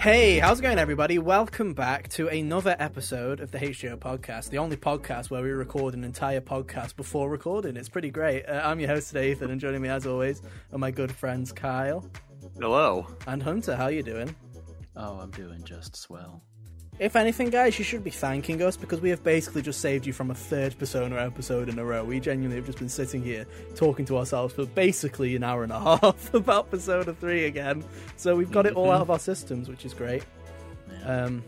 Hey, how's it going, everybody? Welcome back to another episode of the HGO podcast, the only podcast where we record an entire podcast before recording. It's pretty great. Uh, I'm your host today, Ethan, and joining me as always are my good friends Kyle Hello. and Hunter. How you doing? Oh, I'm doing just swell. If anything, guys, you should be thanking us because we have basically just saved you from a third Persona episode in a row. We genuinely have just been sitting here talking to ourselves for basically an hour and a half about Persona 3 again. So we've got it all out of our systems, which is great. Um,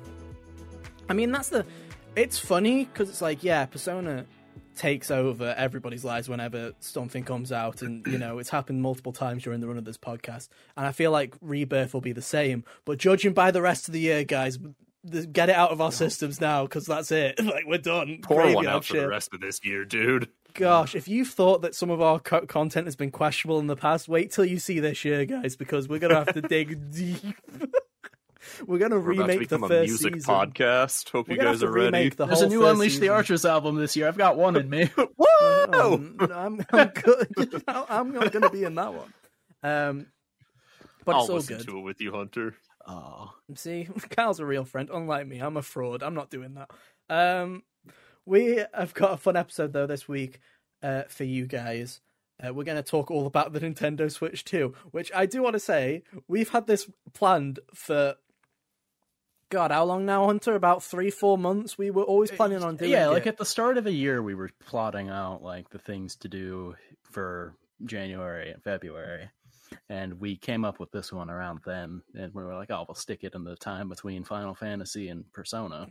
I mean, that's the. It's funny because it's like, yeah, Persona takes over everybody's lives whenever something comes out, and you know it's happened multiple times during the run of this podcast. And I feel like Rebirth will be the same. But judging by the rest of the year, guys, get it out of our systems now because that's it. like we're done. Pour one Graveyard out for the rest of this year, dude. Gosh, if you thought that some of our co- content has been questionable in the past, wait till you see this year, guys, because we're gonna have to dig deep. we're gonna We're about to remake the become a first music season. podcast. Hope We're you guys are ready. the There's a new first Unleash the. Archers album this year. I've got one in me. Whoa! Um, I'm, I'm good. I'm not going to be in that one. Um, but I'll it's all listen good. to it with you, Hunter. Oh, See, Kyle's a real friend. Unlike me, I'm a fraud. I'm not doing that. Um, we have got a fun episode though this week uh, for you guys. Uh, we're going to talk all about the Nintendo Switch 2, which I do want to say we've had this planned for. God, how long now, Hunter? About three, four months. We were always planning on doing yeah. it. Like at the start of the year, we were plotting out like the things to do for January and February, and we came up with this one around then. And we were like, "Oh, we'll stick it in the time between Final Fantasy and Persona."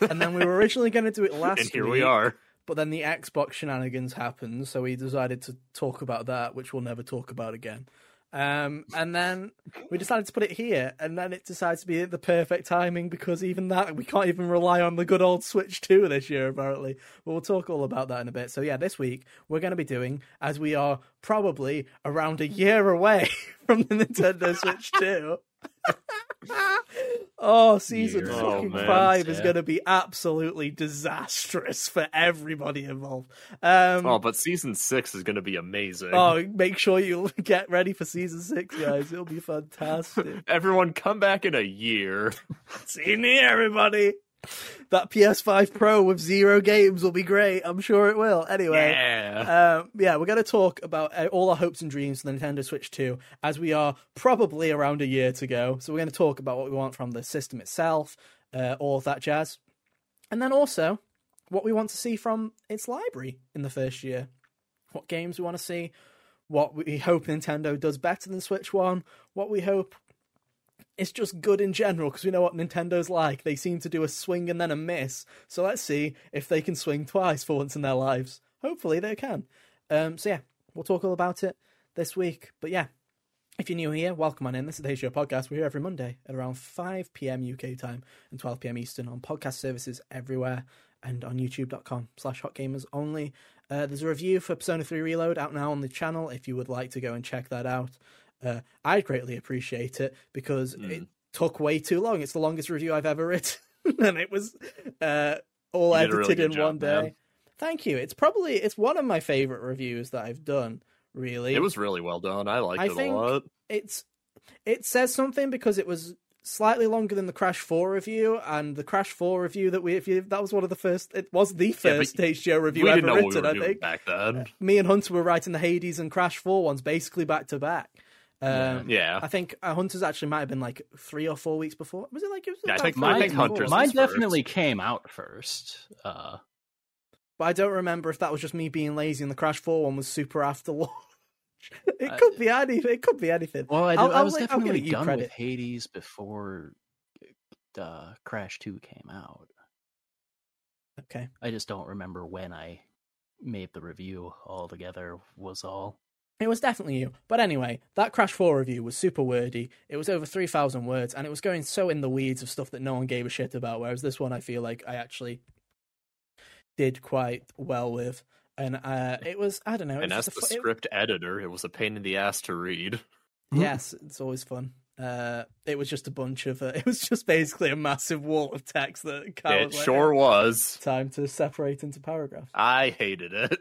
and then we were originally going to do it last year. and here week. we are. But then the Xbox shenanigans happened, so we decided to talk about that, which we'll never talk about again. Um, and then we decided to put it here, and then it decides to be the perfect timing because even that we can't even rely on the good old Switch 2 this year, apparently. But we'll talk all about that in a bit. So, yeah, this week we're going to be doing, as we are probably around a year away from the Nintendo Switch 2. oh, season Year. Oh, fucking man. five is going to be absolutely disastrous for everybody involved. Um, Oh, but season six is going to be amazing. oh, make sure you get ready for season six, guys. It'll be fantastic. Everyone, come back in a year. See you everybody. That PS5 Pro with zero games will be great. I'm sure it will. Anyway. Yeah. Um, yeah, we're going to talk about uh, all our hopes and dreams for the Nintendo Switch 2 as we are probably around a year to go. So we're going to talk about what we want from the system itself, uh, all of that jazz. And then also what we want to see from its library in the first year. What games we want to see, what we hope Nintendo does better than Switch 1, what we hope it's just good in general because we know what Nintendo's like. They seem to do a swing and then a miss. So let's see if they can swing twice for once in their lives. Hopefully they can. Um, so yeah, we'll talk all about it this week. But yeah, if you're new here, welcome on in. This is the Show Podcast. We're here every Monday at around 5 p.m. UK time and 12 p.m. Eastern on podcast services everywhere and on youtube.com slash hotgamers only. Uh, there's a review for Persona 3 Reload out now on the channel if you would like to go and check that out. Uh, I'd greatly appreciate it because Mm. it took way too long. It's the longest review I've ever written, and it was uh, all a really edited in job, one day. man. Thank you. It's probably it's one of my favorite reviews that I've done. Really, it was really well done. I liked I it a lot. it's it says something because it was slightly longer than the Crash Four review, and the Crash Four review that we if you, that was one of the first. It was the Yeah, first HGO review ever what we written. I think back then. me and Hunter were writing the Hades and Crash Four ones basically back to back. Um, Yeah. I think uh, Hunter's actually might have been like three or four weeks before. Was it like it was? Yeah, I about think- three I mine, think Hunter's before. mine was first. definitely came out first. Uh, But I don't remember if that was just me being lazy and the Crash Four one was super after launch. it could be anything. It could be anything. well, I, I'll- I I'll was I'll definitely give you done credit. with Hades before uh, Crash Two came out. Okay. I just don't remember when I made the review altogether. Was all. It was definitely you. But anyway, that Crash 4 review was super wordy. It was over 3,000 words, and it was going so in the weeds of stuff that no one gave a shit about, whereas this one I feel like I actually did quite well with. And uh, it was, I don't know. it And as the fu- it- script editor, it was a pain in the ass to read. yes, it's always fun. Uh, it was just a bunch of, uh, it was just basically a massive wall of text that Kyle it was like, sure was. time to separate into paragraphs. I hated it.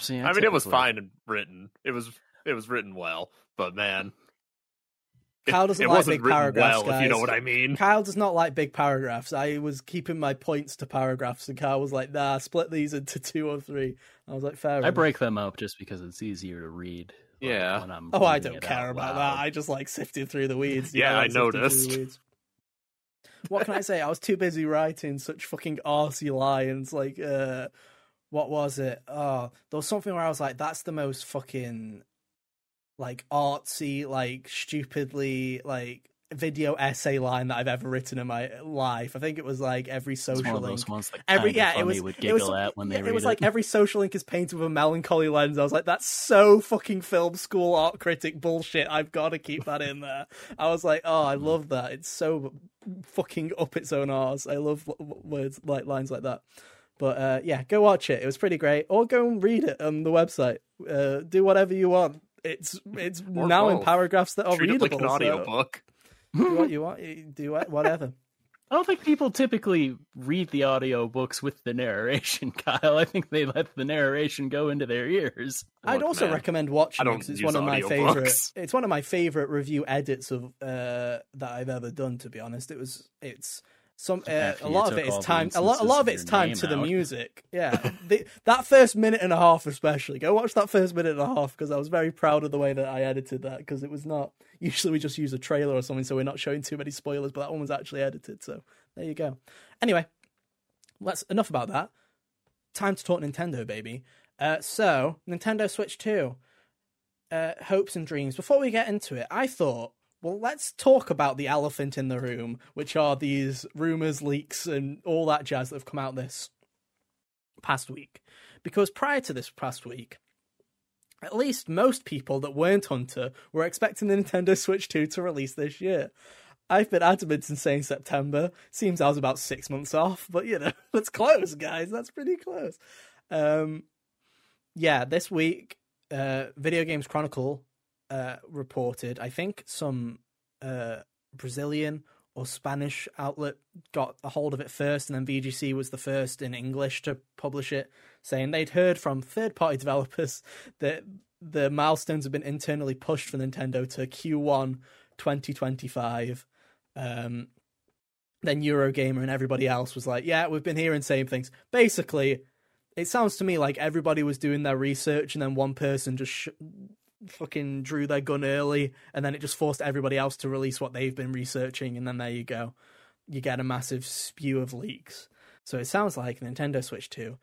See, I mean, it was fine and written. It was it was written well, but man, Kyle doesn't it like wasn't big paragraphs, well, if you know what I mean. Kyle does not like big paragraphs. I was keeping my points to paragraphs, and Kyle was like, "Nah, split these into two or three. I was like, "Fair." I enough. break them up just because it's easier to read. Yeah. When I'm Oh, I don't care about loud. that. I just like sifting through the weeds. Yeah, I like sifting through the noticed. What can I say? I was too busy writing such fucking arsey lines. Like, uh, what was it? Oh, there was something where I was like, "That's the most fucking like artsy, like stupidly like." Video essay line that I've ever written in my life. I think it was like every social one of link. ones that every yeah, it was would it was at when they yeah, read it was like every social link is painted with a melancholy lens. I was like, that's so fucking film school art critic bullshit. I've got to keep that in there. I was like, oh, I love that. It's so fucking up its own arse. I love words like lines like that. But uh, yeah, go watch it. It was pretty great. Or go and read it on the website. Uh, do whatever you want. It's it's Or now in paragraphs that are Treat it readable. like an so audiobook. do what you want. You Do whatever. I don't think people typically read the audiobooks with the narration, Kyle. I think they let the narration go into their ears. I'd Look, also man, recommend watching I it don't 'cause it's one of my audiobooks. favorite. It's one of my favorite review edits of uh, that I've ever done. To be honest, it was it's some uh, a lot of it is time. A lot, a lot of it's time to the music. Yeah, the, that first minute and a half, especially. Go watch that first minute and a half because I was very proud of the way that I edited that because it was not. Usually we just use a trailer or something, so we're not showing too many spoilers. But that one was actually edited, so there you go. Anyway, let's enough about that. Time to talk Nintendo, baby. Uh, so Nintendo Switch Two, uh, hopes and dreams. Before we get into it, I thought, well, let's talk about the elephant in the room, which are these rumors, leaks, and all that jazz that have come out this past week. Because prior to this past week, at least most people that weren't Hunter were expecting the Nintendo Switch 2 to release this year. I've been adamant in saying September. Seems I was about six months off, but you know, that's close, guys. That's pretty close. Um, yeah, this week, uh, Video Games Chronicle uh, reported, I think some uh, Brazilian or Spanish outlet got a hold of it first, and then VGC was the first in English to publish it, saying they'd heard from third party developers that the milestones have been internally pushed for Nintendo to Q1 2025. Um, then Eurogamer and everybody else was like, yeah, we've been hearing same things. Basically, it sounds to me like everybody was doing their research and then one person just sh- fucking drew their gun early and then it just forced everybody else to release what they've been researching and then there you go. You get a massive spew of leaks. So it sounds like Nintendo Switch 2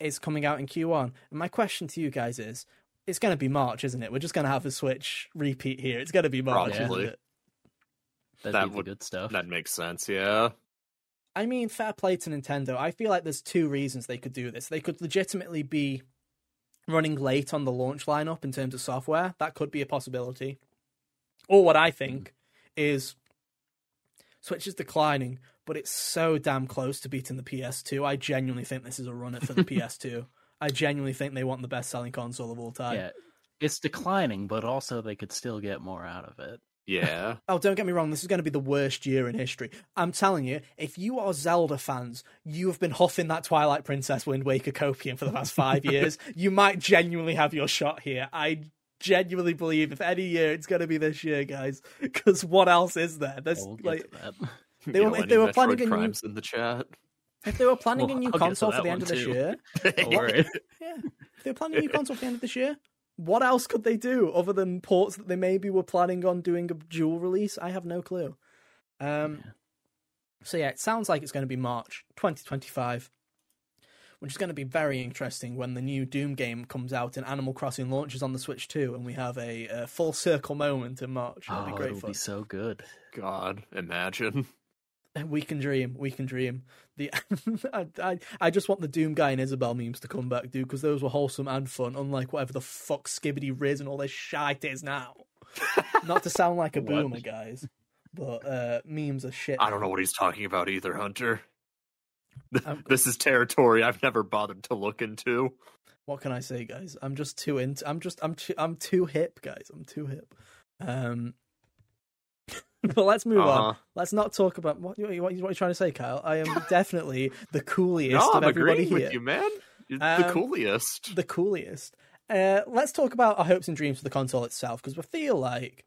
is coming out in Q1. And my question to you guys is it's going to be March, isn't it? We're just going to have a Switch repeat here. It's going to be March, Probably. isn't it? That'd That be would- good stuff. That makes sense, yeah. I mean, fair play to Nintendo. I feel like there's two reasons they could do this. They could legitimately be running late on the launch lineup in terms of software. That could be a possibility. Or what I think is Switch is declining, but it's so damn close to beating the PS2. I genuinely think this is a runner for the PS2. I genuinely think they want the best selling console of all time. yeah, it's declining, but also they could still get more out of it. Yeah. Oh, don't get me wrong, this is going to be the worst year in history. I'm telling you, if you are Zelda fans, you have been huffing that Twilight Princess Wind Waker copium for the past five years. You might genuinely have your shot here. I genuinely believe if any year, it's going to be this year, guys. Because what else is there? There's We'll like. They were- if they were Metroid planning a new- crimes in the chat. if they were planning Well, a new I'll console for the end one of this year, yeah, if they were planning a new console for the end of this year, what else could they do other than ports that they maybe were planning on doing a dual release? I have no clue. Um, Yeah. so yeah, it sounds like it's going to be March 2025, which is going to be very interesting when the new Doom game comes out and Animal Crossing launches on the Switch too, and we have a, uh full circle moment in March. That'll Oh, be great it'll fun. be so good. God, imagine. We can dream. We can dream. The I, I I just want the Doom guy and Isabelle memes to come back, dude, because those were wholesome and fun, unlike whatever the fuck Skibidi Rizz and all this shite is now. Not to sound like a What? boomer, guys, but uh, memes are shit. I don't know what he's talking about either, Hunter. This is territory I've never bothered to look into. What can I say, guys? I'm just too into. I'm just. I'm. Too, I'm too hip, guys. I'm too hip. Um. but let's move on. Uh-huh. Let's not talk about what, what, what, what are trying to say, Kyle. I am definitely the coolest No, of I'm everybody agreeing here. with you, man. You're Um, the coolest. the coolest. Uh, let's talk about our hopes and dreams for the console itself because we feel like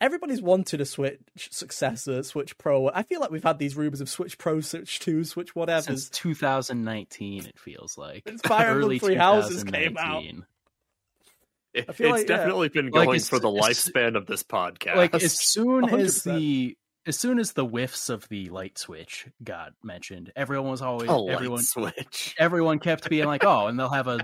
everybody's wanted a Switch successor, Switch Pro. I feel like we've had these rumors of Switch Pro, Switch Two, Switch whatever. Since 2019, it feels like. Since Fire Emblem Early Three Houses came out. 2019. It- I feel it's like, yeah. definitely been going it's- for the it's- lifespan of this podcast. Like as soon as 100%. the as soon as the whiffs of the light switch got mentioned, everyone was always a light everyone switch. everyone kept being like, "Oh, and they'll have a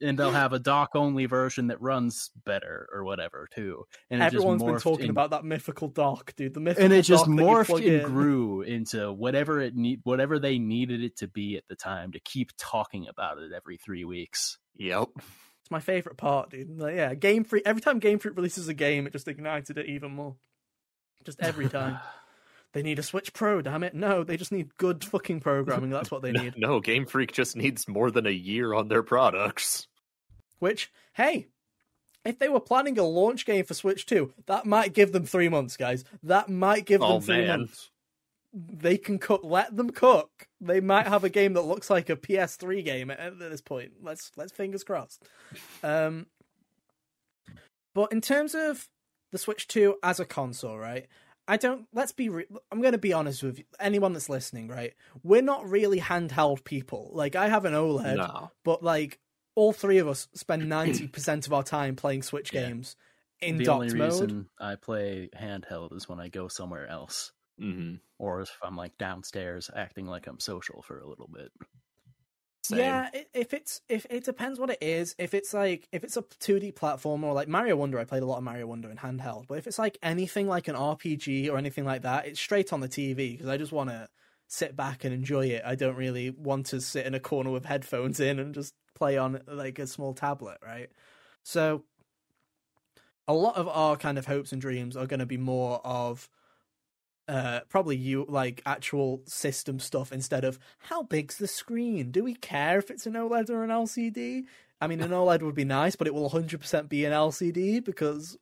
and they'll have a dock only version that runs better or whatever too." And it Everyone's just been talking in- about that mythical dock, dude. The mythical and it just dock that you morphed and in. grew into whatever it need whatever they needed it to be at the time to keep talking about it every three weeks. Yep. It's my favorite part, dude. Like, yeah, Game Freak. Every time Game Freak releases a game, it just ignited it even more. Just every time. they need a Switch Pro, damn it. No, they just need good fucking programming. That's what they need. No, Game Freak just needs more than a year on their products. Which, hey, if they were planning a launch game for Switch 2, that might give them three months, guys. That might give them Oh, three man. months. They can cook. Let them cook. They might have a game that looks like a PS3 game at, at this point. Let's let's fingers crossed. Um, but in terms of the Switch 2 as a console, right? I don't. Let's be. Re- I'm going to be honest with you, anyone that's listening, right? We're not really handheld people. Like I have an OLED, No. but like all three of us spend ninety percent of our time playing Switch Yeah. games in the docked only mode. reason I play handheld is when I go somewhere else, hmm or if I'm like downstairs acting like I'm social for a little bit. Same. Yeah, if it's if it depends what it is. If it's like if it's a 2D platform or like Mario Wonder, I played a lot of Mario Wonder in handheld. But if it's like anything like an RPG or anything like that, it's straight on the TV because I just want to sit back and enjoy it. I don't really want to sit in a corner with headphones in and just play on like a small tablet, right? So a lot of our kind of hopes and dreams are going to be more of uh probably you like actual system stuff instead of how big's the screen do we care if it's an oled or an lcd i mean an oled would be nice but it will 100% be an lcd because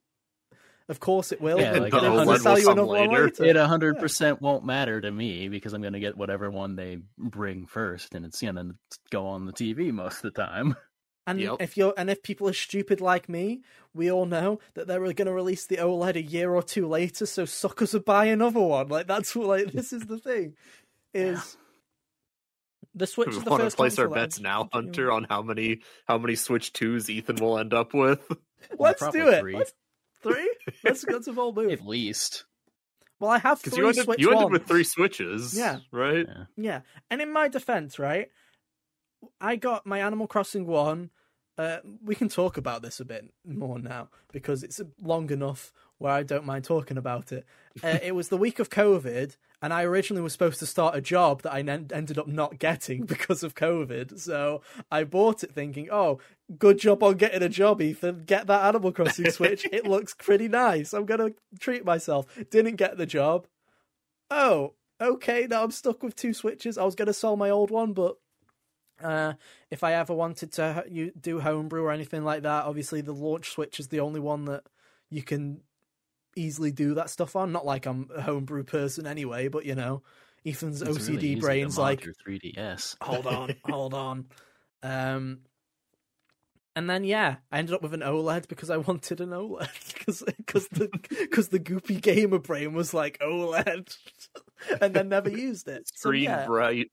of course it will Yeah, and like they're the gonna OLED sell you another later. later. It hundred percent won't matter to me because I'm going to get whatever one they bring first, and it's going to go on the TV most of the time. And Yep. if you're and if people are stupid like me, we all know that they're going to release the OLED a year or two later. So suckers will buy another one. Like that's what like this is the thing. Is the Switch we the want to place our bets I'm- now, Hunter, on how many how many Switch twos Ethan will end up with. Let's Probably do it. three. Let's, three. Let's let's a bold move. At least, Well, I have Because three you ended, Switch you ended ones. with three Switches. Yeah. Right? yeah. Yeah, and in my defense, right, I got my Animal Crossing one. Uh, we can talk about this a bit more now because it's long enough where I don't mind talking about it. Uh, it was the week of COVID, and I originally was supposed to start a job that I en- ended up not getting because of COVID. So I bought it thinking, "Oh, good job on getting a job, Ethan. Get that Animal Crossing Switch. it looks pretty nice. I'm gonna treat myself." Didn't get the job. Oh, okay. Now I'm stuck with two switches. I was gonna sell my old one, but uh, if I ever wanted to you do homebrew or anything like that, obviously the launch switch is the only one that you can easily do that stuff on. Not like I'm a homebrew person anyway, but you know, Ethan's It's OCD really brain's like, your 3DS. hold on, hold on. Um, and then yeah, I ended up with an OLED because I wanted an OLED because because the because the goopy gamer brain was like OLED, and then never used it. So, yeah, bright.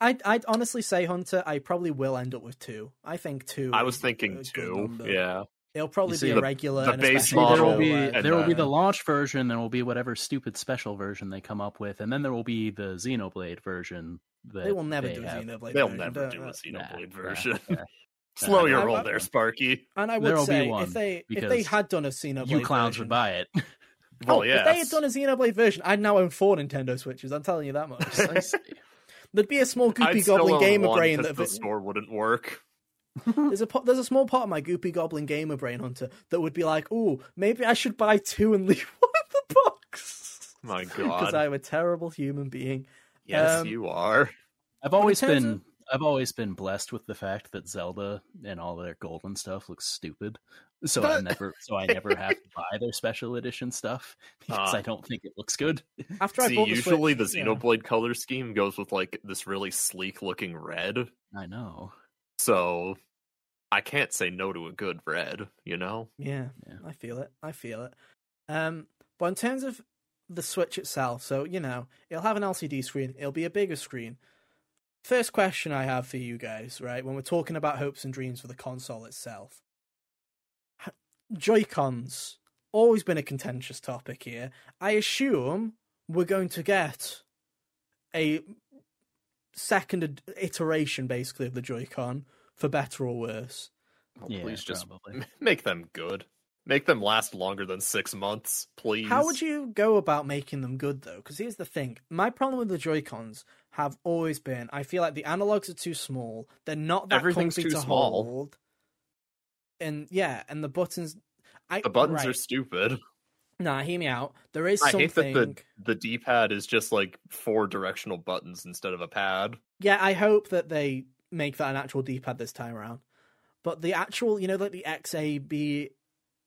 I'd I'd honestly say Hunter, I probably will end up with two. I think two. I was thinking a two. number. Yeah. it'll probably You see, be a the- regular. the and base especially See, there will be and there will be the launch version, there will be whatever stupid special version they come up with, and then there will be the Xenoblade version. That They will never they do a have. Xenoblade. They'll version, never don't- a uh, Xenoblade Nah, version. nah, nah. Slow Nah, your roll there, Sparky. And I would There'll say one, if they if they had done a Xenoblade, You clowns version, would buy it. Well, oh, yes. If they had done a Xenoblade version, I'd now own four Nintendo Switches. I'm telling you that much. Precisely. There'd be a small I'd Goopy Goblin gamer brain brain 'cause that the store wouldn't work. there's a there's a small part of my Goopy Goblin gamer brain hunter that would be like, oh, maybe I should buy two and leave one in the box." My God, Because God. I'm a terrible human being. Yes, um, you are. I've always been of- I've always been blessed with the fact that Zelda and all their golden stuff looks stupid. So I never so I never have to buy their special edition stuff because Ah. I don't think it looks good. After I See, bought the usually Switch, the yeah. Xenoblade color scheme goes with like this really sleek looking red. I know. So I can't say no to a good red, you know? Yeah, Yeah. I feel it. I feel it. Um, but in terms of the Switch itself, so you know, it'll have an LCD screen. It'll be a bigger screen. First question I have for you guys, right? When we're talking about hopes and dreams for the console itself, Joy Cons always been a contentious topic here. I assume we're going to get a second iteration, basically, of the Joy-Con for better or worse. Oh, Yeah, please just probably. make them good. Make them last longer than six months, please. How would you go about making them good though? Because here's the thing: my problem with the Joy Cons have always been I feel like the analogs are too small. They're not that Everything's comfy too to small. hold. And yeah, and the buttons. I, The buttons right. are stupid. Nah, hear me out. There is I something. hate that the the D pad is just like four directional buttons instead of a pad. Yeah, I hope that they make that an actual D-pad this time around. But the actual, you know, like the XAB,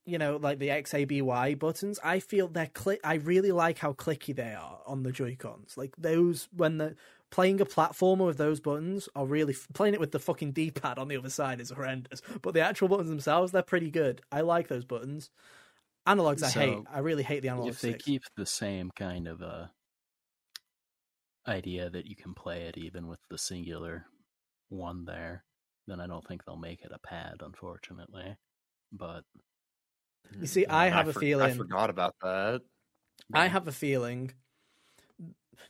you know, like the XABY buttons, I feel they're click. I really like how clicky they are on the Joy Cons. Like those when the playing a platformer with those buttons are really playing it with the fucking D-pad on the other side is horrendous. But the actual buttons themselves, they're pretty good. I like those buttons. Analogs, I So, hate. I really hate the analog if they keep the same kind of uh, idea that you can play it even with the singular one there, then I don't think they'll make it a pad, unfortunately. But You see, I have a for- I forgot about that. I have a feeling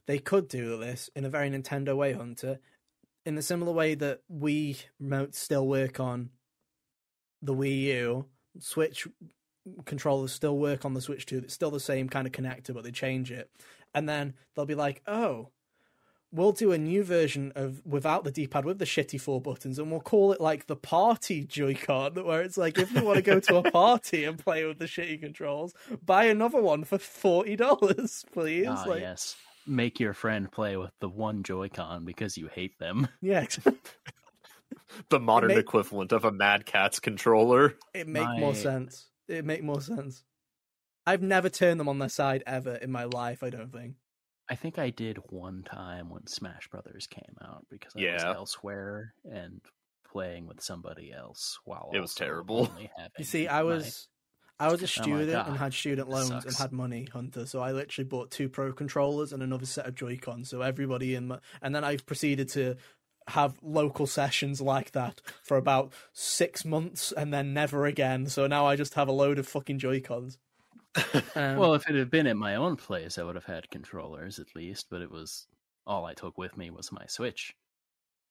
they could do this in a very Nintendo way, Hunter, in the similar way that Wii remotes still work on the Wii U, Switch controllers still work on the Switch 2. It's still the same kind of connector, but they change it. And then they'll be like, oh, we'll do a new version of without the D-pad with the shitty four buttons, and we'll call it like the Party Joy-Con, where it's like if you want to go to a party and play with the shitty controls, buy another one for forty dollars, please. ah, like, yes, make your friend play with the one Joy-Con because you hate them. yeah, The modern make- equivalent of a Mad Catz controller. it make My- more sense. It make more sense. I've never turned them on their side ever in my life. I don't think. I think I did one time when Smash Brothers came out because I was elsewhere and playing with somebody else while It was terrible. You see, I my- was I was a Oh student and ah, had student loans and had money, Hunter. So I literally bought two pro controllers and another set of Joy Cons. So everybody in my and then I proceeded to have local sessions like that for about six months and then never again. So now I just have a load of fucking Joy Cons. Um, Well, if it had been at my own place, I would have had controllers at least, but it was all I took with me was my Switch.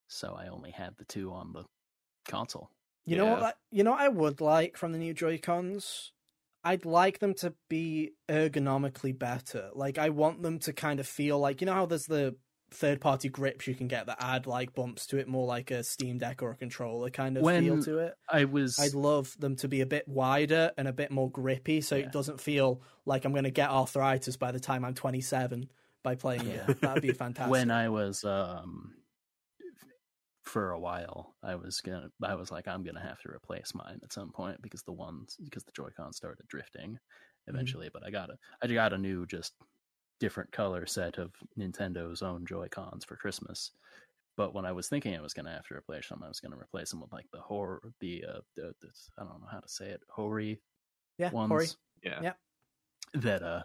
So I only had the two on the console. You know what? I- You know what I would like from the new Joy Cons. I'd like them to be ergonomically better. Like I want them to kind of feel like you know how there's the third party grips you can get that add like bumps to it, more like a Steam Deck or a controller kind of feel to it. I was I'd love them to be a bit wider and a bit more grippy, so Yeah. it doesn't feel like I'm going to get arthritis by the time I'm 27 by playing Yeah. it. That'd be fantastic. when I was um for a while, I was gonna I was like I'm gonna have to replace mine at some point because the ones because the Joy-Con started drifting Mm-hmm. eventually. But I got a I got a new just different color set of Nintendo's own Joy-Cons for Christmas. But when I was thinking I was gonna have to replace them, I was gonna replace them with like the horror the uh the, the I don't know how to say it Hori yeah, ones Corey. Yeah. Yeah. that uh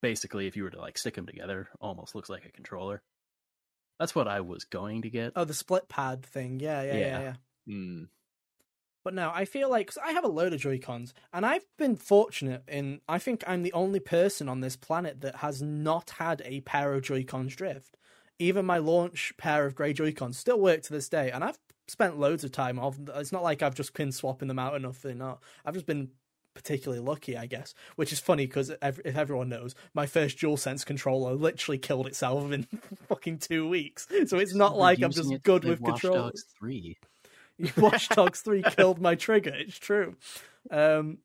basically if you were to like stick them together almost looks like a controller that's what i was going to get Oh, the split pad thing. Yeah, yeah, yeah, Yeah. yeah. Hmm. But no, I feel like 'cause I have a load of Joy Cons, and I've been fortunate in. I think I'm the only person on this planet that has not had a pair of Joy Cons drift. Even my launch pair of grey Joy Cons still work to this day, and I've spent loads of time off. It's not like I've just been swapping them out enough. They're not. I've just been particularly lucky, I guess. Which is funny because if everyone knows, my first DualSense controller literally killed itself in fucking two weeks. So it's not like I'm just good with Watch controllers. Dogs 3 Watch Dogs Three killed my trigger. It's true. Um,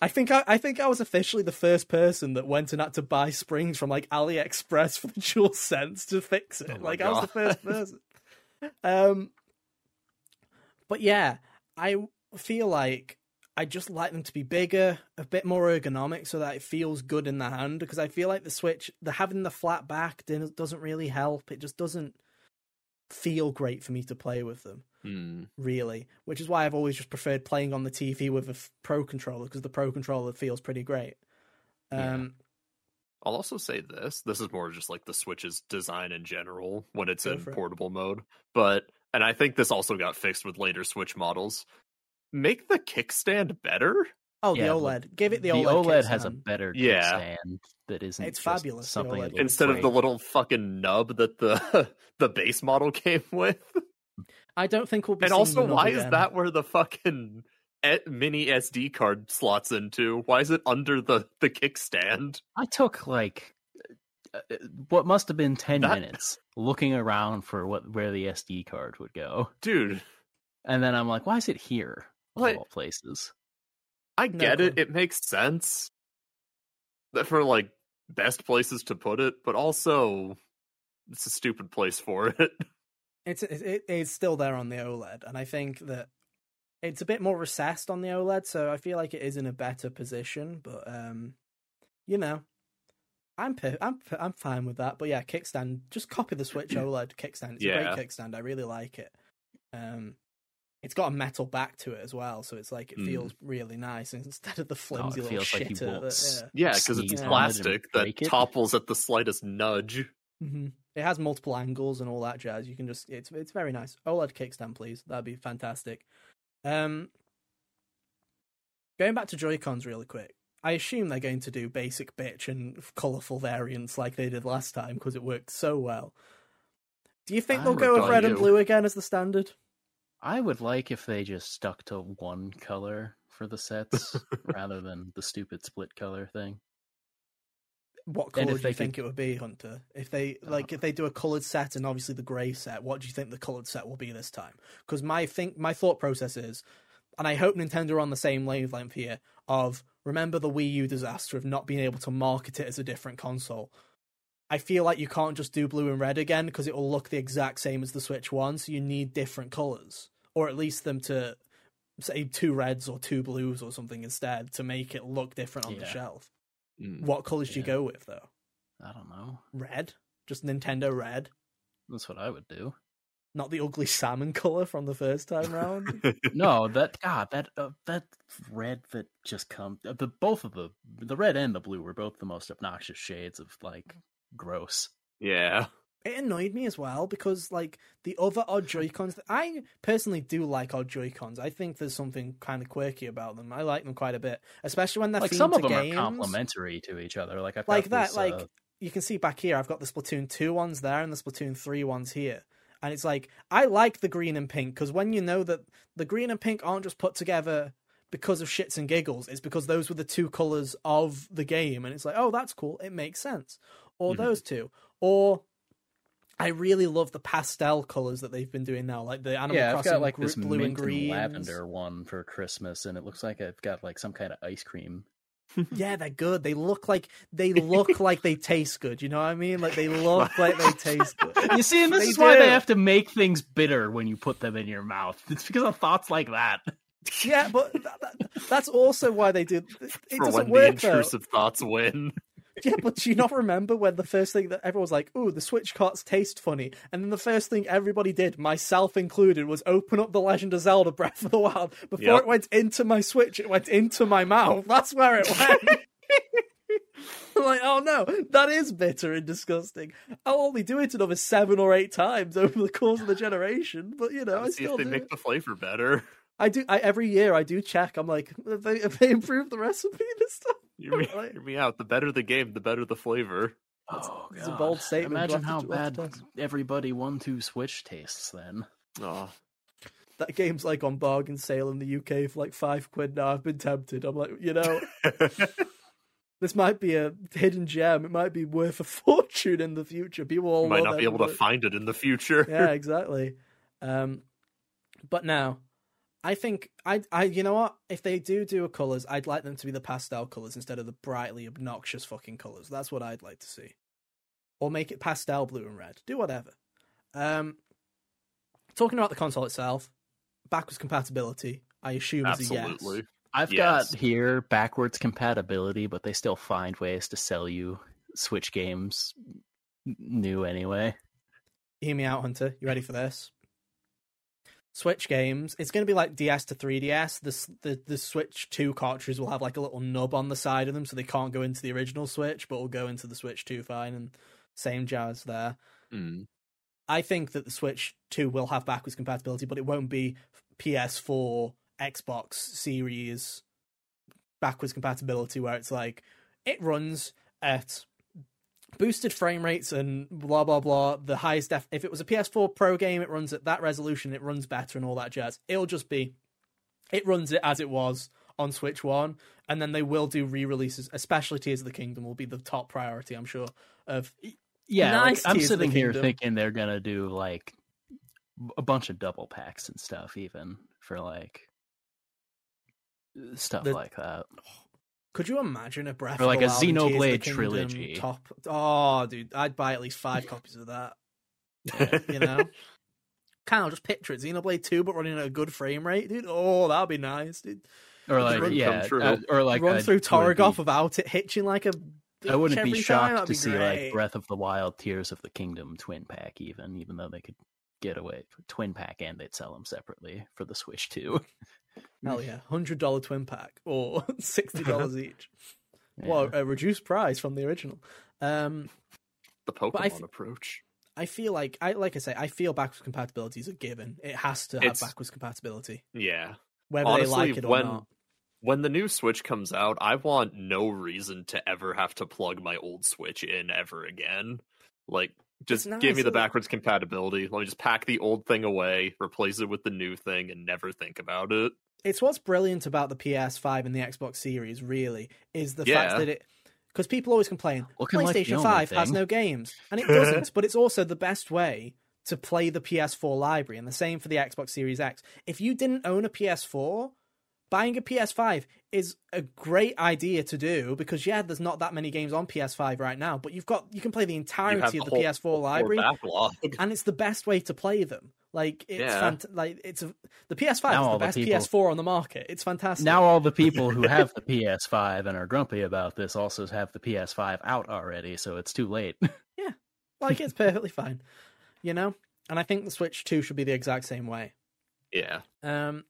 I think I, I think I was officially the first person that went and had to buy springs from like AliExpress for the Dual Sense to fix it. Oh like I was the first person. Um, but yeah, I feel like I just like them to be bigger, a bit more ergonomic, so that it feels good in the hand. Because I feel like the Switch, the having the flat back doesn't really help. It just doesn't feel great for me to play with them Hmm. really, which is why I've always just preferred playing on the TV with a f- pro controller because the pro controller feels pretty great. Yeah. Um, I'll also say this. This is more just like the Switch's design in general when it's in for it. portable mode. But and I think this also got fixed with later Switch models. Make the kickstand better. oh, Yeah, the but OLED. Give it the, the OLED. OLED has a better Yeah. kickstand that isn't It's just fabulous, Something OLED that Instead of the little fucking nub that the the base model came with. I don't think we'll be. And seeing also, why is that where the fucking mini SD card slots into? Why is it under the the kickstand? I took like uh, uh, what must have been ten That- minutes looking around for what where the SD card would go, Dude, and then I'm like, why is it here? Of What? all places. I No get it. It makes sense that for like best places to put it, but also it's a stupid place for it. It's it, it's still there on the OLED, and I think that it's a bit more recessed on the OLED, so I feel like it is in a better position. But um, you know, I'm per- I'm I'm fine with that. But yeah, kickstand, just copy the Switch OLED kickstand. It's a great kickstand. I really like it. Um, it's got a metal back to it as well, so it's like it Mm. feels really nice instead of the flimsy it little feels like shitter. won't that- s- yeah. yeah, because it's Sneeze on it and plastic that it. topples at the slightest nudge. hmm It has multiple angles and all that jazz. You can just it's it's very nice. OLED kickstand, please. That'd be fantastic. Um, going back to Joy Cons really quick. I assume they're going to do basic bitch and colourful variants like they did last time because it worked so well. Do you think I they'll go with tell red and blue again as the standard? I would like if they just stuck to one color for the sets rather than the stupid split color thing. What colour do you could- think it would be, Hunter? If they like, if they do a coloured set and obviously the grey set, what do you think the coloured set will be this time? Because my think my thought process is, and I hope Nintendo are on the same wavelength here. Of remember the Wii U disaster of not being able to market it as a different console. I feel like you can't just do blue and red again because it will look the exact same as the Switch one. So you need different colours, or at least them to say two reds or two blues or something instead to make it look different on the shelf. Mm. What colours do you go with though? I don't know. Red? Just Nintendo red? That's what I would do. Not the ugly salmon color from the first time round? No, that God, that uh, that red that just come uh, the both of the the red and the blue were both the most obnoxious shades of like gross. yeah. It annoyed me as well because, like, the other odd Joy-Cons, I personally do like odd Joy-Cons. I think there's something kind of quirky about them. I like them quite a bit, especially when they're like some of them games. are complementary to each other. Like I've Like that, this, like, uh, you can see back here, I've got the Splatoon 2 ones there and the Splatoon 3 ones here. And it's like, I like the green and pink because when you know that the green and pink aren't just put together because of shits and giggles, it's because those were the two colors of the game. And it's like, oh, that's cool. It makes sense. Or Mm-hmm. Mhm. those two. Or I really love the pastel colors that they've been doing now, like the Animal yeah, I've Crossing got like gr- this blue mint and green. lavender one for Christmas, and it looks like I've got like some kind of ice cream. Yeah, they're good. They look like they look like they taste good. You know what I mean? Like they look like they taste good. You see, and this They is why they have to make things bitter when you put them in your mouth. It's because of thoughts like that. Yeah, but that, that, that's also why they do. It For doesn't when the work though. intrusive thoughts win. Yeah, but do you not remember when the first thing that everyone was like, "Ooh, the Switch carts taste funny," and then the first thing everybody did, myself included, was open up the Legend of Zelda Breath of the Wild. Before Yep. it went into my Switch, it went into my mouth. That's where it went. I'm like, oh no, that is bitter and disgusting. I'll only do it another seven or eight times over the course of the generation, but you know, I See still if they do. make the flavor better. I do. I, every year, I do check. I'm like, have they, have they improved the recipe this time? Hear me, Right. hear me out. The better the game, the better the flavor. Oh, it's a bold statement. Imagine how to- bad everybody one two switch tastes then. Oh, that game's like on bargain sale in the UK for like five quid now. I've been tempted. I'm like, you know, this might be a hidden gem. It might be worth a fortune in the future. People all might not be able to but- find it in the future. yeah, exactly. Um, but now, I think I, I, you know what? If they do do colors, I'd like them to be the pastel colors instead of the brightly obnoxious fucking colors. That's what I'd like to see, or make it pastel blue and red. Do whatever. Um, talking about the console itself, backwards compatibility. I assume is a yes. I've Yes. got here backwards compatibility, but they still find ways to sell you Switch games new anyway. Hear me out, Hunter. You ready for this? Switch games, it's going to be like DS to 3DS. The, the the Switch 2 cartridges will have like a little nub on the side of them, so they can't go into the original Switch, but will go into the Switch 2 fine, and same jazz there. Mm. I think that the Switch 2 will have backwards compatibility, but it won't be PS4, Xbox Series backwards compatibility where it's like it runs at boosted frame rates and blah blah blah the highest def if it was a PS4 Pro game it runs at that resolution it runs better and all that jazz it'll just be it runs it as it was on Switch 1 and then they will do re-releases especially Tears of the Kingdom will be the top priority I'm sure of Yeah, like, I'm Tears of the sitting here Kingdom. thinking they're gonna do like a bunch of double packs and stuff, even for like stuff The- like that. Could you imagine a Breath Or of like the a Wild and Tears of the Xenoblade Kingdom trilogy. Top. Oh, dude, I'd buy at least five copies of that. You know, kind of just picture it: Xenoblade Two, but running at a good frame rate, dude. Oh, that'd be nice, dude. Or like dream yeah, uh, or like Run through wouldn't Torigoth be- without it hitching like a. I wouldn't be every time, shocked to be see great. like Breath of the Wild, Tears of the Kingdom twin pack, even even though they could get away twin pack and they'd sell them separately for the Switch too. Hell yeah, hundred dollar twin pack or sixty dollars each. Yeah. Well, a reduced price from the original. Um, The I Pokemon th- approach. I feel like I like I say, I feel backwards compatibility is a given. It has to have It's- backwards compatibility, Yeah. whether Honestly, they like it or when not. when the new Switch comes out, I want no reason to ever have to plug my old Switch in ever again. Like, just nice, give me the isn't it? backwards compatibility. Let me just pack the old thing away, replace it with the new thing, and never think about it. It's what's brilliant about the PS5 and the Xbox Series. Really, is the fact that it because people always complain Looking like the PlayStation only 5 has no games, and it doesn't. but it's also the best way to play the PS4 library, and the same for the Xbox Series X. If you didn't own a PS4, buying a PS5 is a great idea to do because yeah, there's not that many games on PS5 right now, but you've got you can play the entirety of the whole- PS4 library, backlog. and it's the best way to play them. Like it's Yeah. fant- like it's a, the PS5 Now is all the the best people- PS4 on the market. It's fantastic. now all the people who have the PS5 and are grumpy about this also have the PS5 out already, so it's too late. Yeah, like it's perfectly fine, you know. And I think the Switch 2 should be the exact same way. Yeah. Um,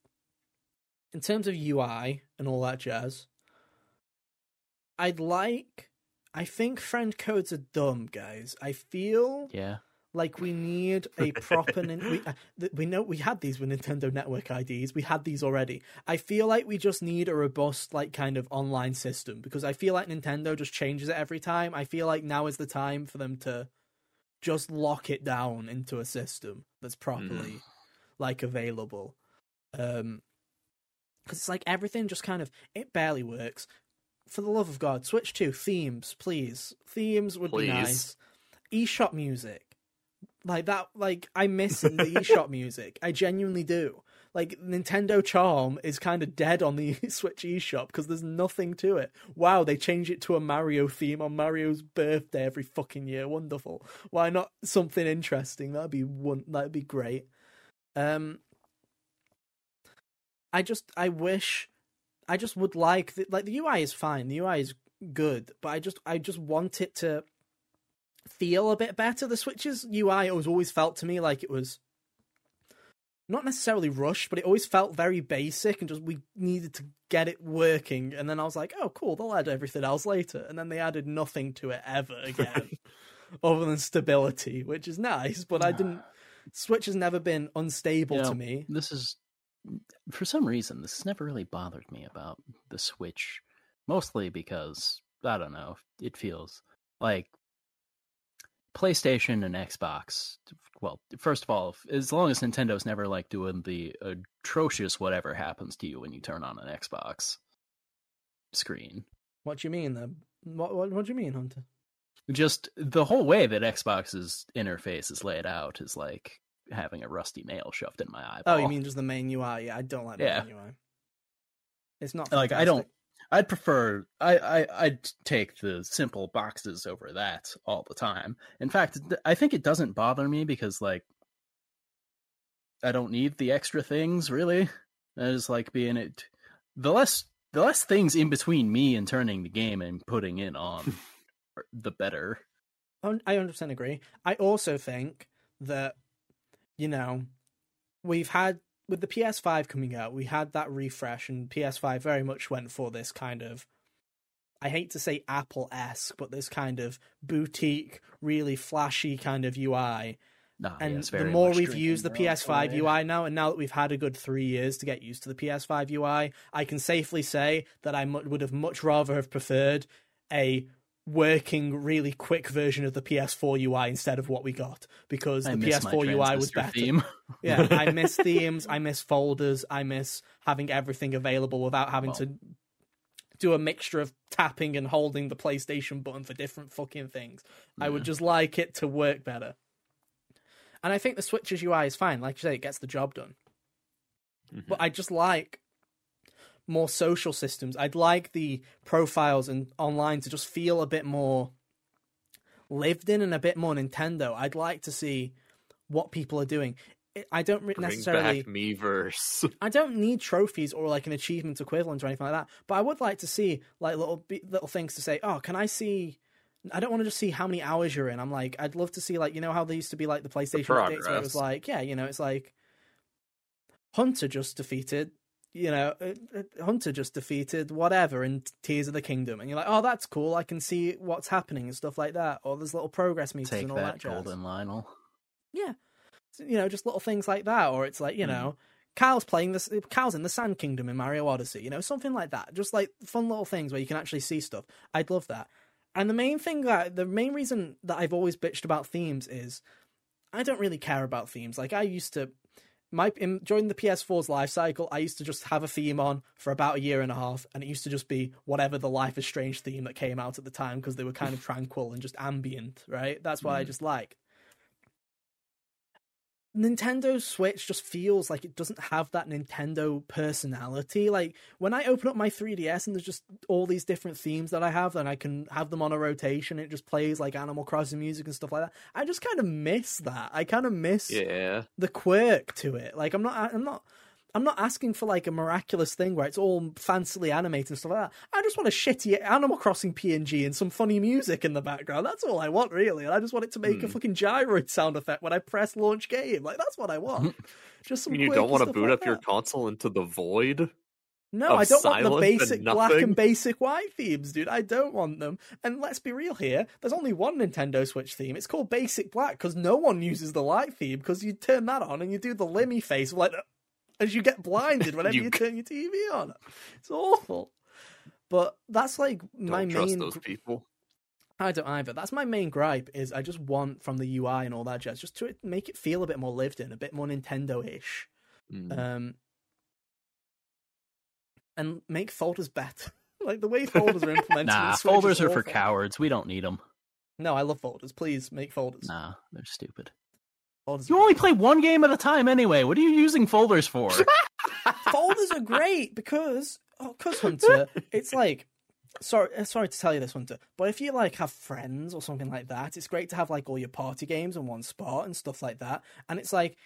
in terms of UI and all that jazz, I'd like. I think friend codes are dumb, guys. I feel yeah. Like we need a proper. we, uh, th- we know we had these with Nintendo Network IDs. We had these already. I feel like we just need a robust, like, kind of online system because I feel like Nintendo just changes it every time. I feel like now is the time for them to just lock it down into a system that's properly, like, available. Um, because it's like everything just kind of it barely works. For the love of God, Switch 2 themes, please. Themes would be Please. nice. eShop music. Like that like I miss the eShop music. I genuinely do. Like Nintendo Charm is kind of dead on the Switch eShop because there's nothing to it. Wow, they change it to a Mario theme on Mario's birthday every fucking year. Wonderful. Why not something interesting? That'd be one that'd be great. Um I just I wish I just would like the, like the UI is fine. The UI is good, but I just I just want it to feel a bit better. The Switch's UI was always felt to me like it was not necessarily rushed, but it always felt very basic and just we needed to get it working. And then I was like, oh, cool, they'll add everything else later. And then they added nothing to it ever again, other than stability, which is nice. But I didn't. Switch has never been unstable You to me. This is for some reason this has never really bothered me about the Switch. Mostly because I don't know, it feels like PlayStation and Xbox. Well, first of all, as long as Nintendo's never like doing the atrocious whatever happens to you when you turn on an Xbox screen. What do you mean? What, what what do you mean, Hunter? Just the whole way that Xbox's interface is laid out is like having a rusty nail shoved in my eyeball. Oh, you mean just the main UI? Yeah, I don't like the Yeah. main UI. It's not like I don't fantastic. I'd prefer I, I I'd take the simple boxes over that all the time. In fact, I think it doesn't bother me because like I don't need the extra things really. I just like being it the less the less things in between me and turning the game and putting it on the better. I 100% agree. I also think that, you know, we've had with the PS5 coming out, we had that refresh, and PS5 very much went for this kind of. I hate to say Apple esque, but this kind of boutique, really flashy kind of UI. No, yeah, And it's the more we've used the PS5 way. UI now, and now that we've had a good three years to get used to the PS5 UI, I can safely say that I mu- would have much rather have preferred a working, really quick version of the PS4 UI instead of what we got because the PS4 UI was better. theme. Yeah, I miss themes, I miss folders, I miss having everything available without having Well- to do a mixture of tapping and holding the PlayStation button for different fucking things. I would just like it to work better. And I think the Switch's UI is fine. Like you say, it gets the job done. Mhm. But I just like more social systems. I'd like the profiles and online to just feel a bit more lived in and a bit more Nintendo. I'd like to see what people are doing. I don't Bring necessarily. back Miiverse. I don't need trophies or like an achievement equivalent or anything like that. But I would like to see like little little things to say. Oh, can I see? I don't want to just see how many hours you're in. I'm like, I'd love to see like you know how they used to be like the PlayStation updates where it was like, yeah, you know, it's like Hunter just defeated. You know, uh, uh, Hunter just defeated whatever in Tears of the Kingdom, and you're like, oh, that's cool. I can see what's happening and stuff like that. Or there's little progress meters Take and all that, that jazz. Golden Lynel. Yeah. So, you know, just little things like that. Or it's like, you Mm. know, Kyle's playing this, Kyle's in the Sand Kingdom in Mario Odyssey, you know, something like that. Just like fun little things where you can actually see stuff. I'd love that. And the main thing that, the main reason that I've always bitched about themes is I don't really care about themes. Like, I used to, my, in, during the PS4's life cycle, I used to just have a theme on for about a year and a half, and it used to just be whatever the Life is Strange theme that came out at the time because they were kind of tranquil and just ambient, right? That's what I Mhm. just like. Nintendo Switch just feels like it doesn't have that Nintendo personality. Like when I open up my 3DS and there's just all these different themes that I have, and I can have them on a rotation. It just plays like Animal Crossing music and stuff like that. I just kind of miss that. I kind of miss yeah. the quirk to it. Like I'm not, I'm not, I'm not asking for like a miraculous thing where it's all fancily animated and stuff like that. I just want a shitty Animal Crossing PNG and some funny music in the background. That's all I want, really. And I just want it to make a Hmm. fucking gyroid sound effect when I press launch game. Like that's what I want. Just I mean, you don't want to boot like up your console into the void? No, I don't want the silence and basic black and basic white themes, dude. I don't want them. And let's be real here. There's only one Nintendo Switch theme. It's called Basic Black because no one uses the light theme because you turn that on and you do the Limmy face like as you get blinded whenever you, You- turn your TV on. It's awful. But that's like Don't my trust main. those people. I don't either. That's my main gripe. Is I just want from the UI and all that jazz just to make it feel a bit more lived in, a bit more Nintendo-ish. Mm. um, and make folders better. like the way folders are implemented. Nah, folders are for cowards. We don't need them. No, I love folders. Please make folders. Nah, they're stupid. You only play one game at a time anyway. What are you using folders for? folders are great because oh, cause Hunter, it's like. Sorry, uh, sorry to tell you this, Hunter, but if you like have friends or something like that, it's great to have like all your party games in one spot and stuff like that. And it's like,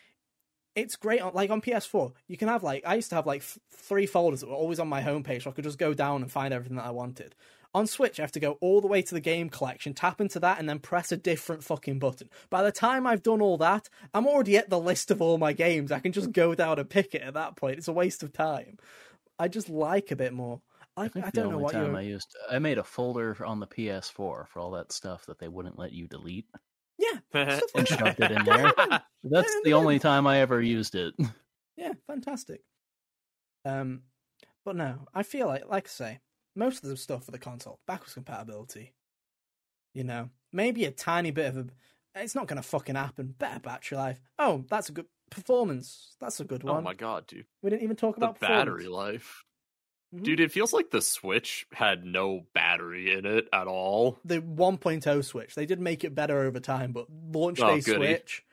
it's great on like on PS4. You can have like I used to have like f- three folders that were always on my homepage, so I could just go down and find everything that I wanted. On Switch, I have to go all the way to the game collection, tap into that, and then press a different fucking button. By the time I've done all that, I'm already at the list of all my games. I can just go down and pick it at that point. It's a waste of time. I just like a bit more. I, I think I don't know only what time you're. I used I made a folder on the PS4 for all that stuff that they wouldn't let you delete Yeah, and shoved it in there. That's the only time I ever used it. Yeah, fantastic. Um, but no, I feel like, like I say, most of the stuff for the console, backwards compatibility. You know, maybe a tiny bit of a. It's not going to fucking happen. Better battery life. Oh, that's a good performance. That's a good oh one. my god, dude. We didn't even talk The about battery life. Mhm. Dude, it feels like the Switch had no battery in it at all. The 1.0 Switch, they did make it better over time, but launch Oh, day goody. Switch,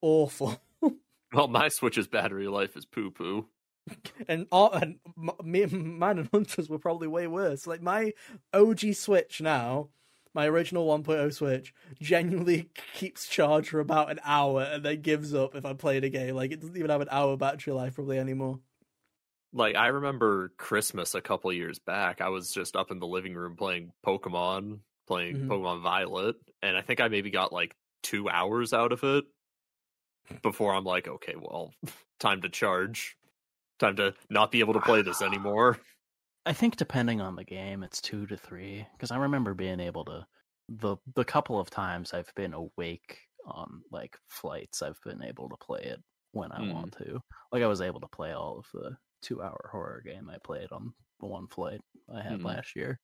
awful. Well, my Switch's battery life is poo poo. and, uh, and me, mine and Hunter's were probably way worse. Like my OG Switch now, my original 1.0 Switch, genuinely keeps charge for about an hour and then gives up if I play the game. Like it doesn't even have an hour battery life probably anymore. Like I remember Christmas a couple years back. I was just up in the living room playing Pokemon, playing Mhm. Pokemon Violet, and I think I maybe got like two hours out of it. before I'm like, okay, well, time to charge, time to not be able to play this anymore. I think depending on the game, it's two to three. Because I remember being able to the the couple of times I've been awake on like flights, I've been able to play it when I Mm. want to. Like I was able to play all of the two hour horror game I played on the one flight I had Mm. last year.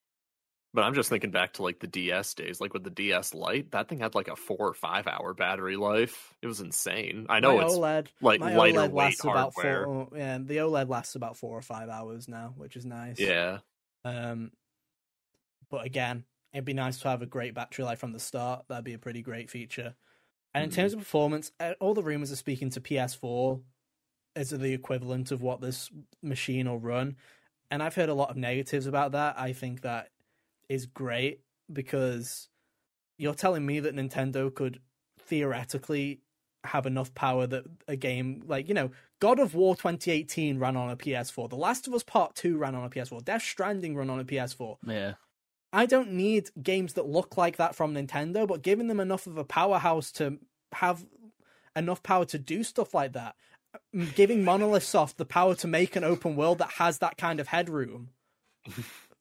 But I'm just thinking back to like the DS days, like with the DS Lite, that thing had like a four or five hour battery life. It was insane. I know my it's OLED, like my lighter OLED weight lasts about hardware. four. Yeah, the OLED lasts about four or five hours now, which is nice. Yeah, Um, but again, it'd be nice to have a great battery life from the start. That'd be a pretty great feature. And in Mhm. terms of performance, uh, all the rumors are speaking to PS4 as the equivalent of what this machine will run. And I've heard a lot of negatives about that. I think that is great because you're telling me that Nintendo could theoretically have enough power that a game like, you know, God of War 2018 ran on a PS4. The Last of Us Part 2 ran on a PS4. Death Stranding ran on a PS4. Yeah. I don't need games that look like that from Nintendo, but giving them enough of a powerhouse to have enough power to do stuff like that, giving Monolith Soft the power to make an open world that has that kind of headroom.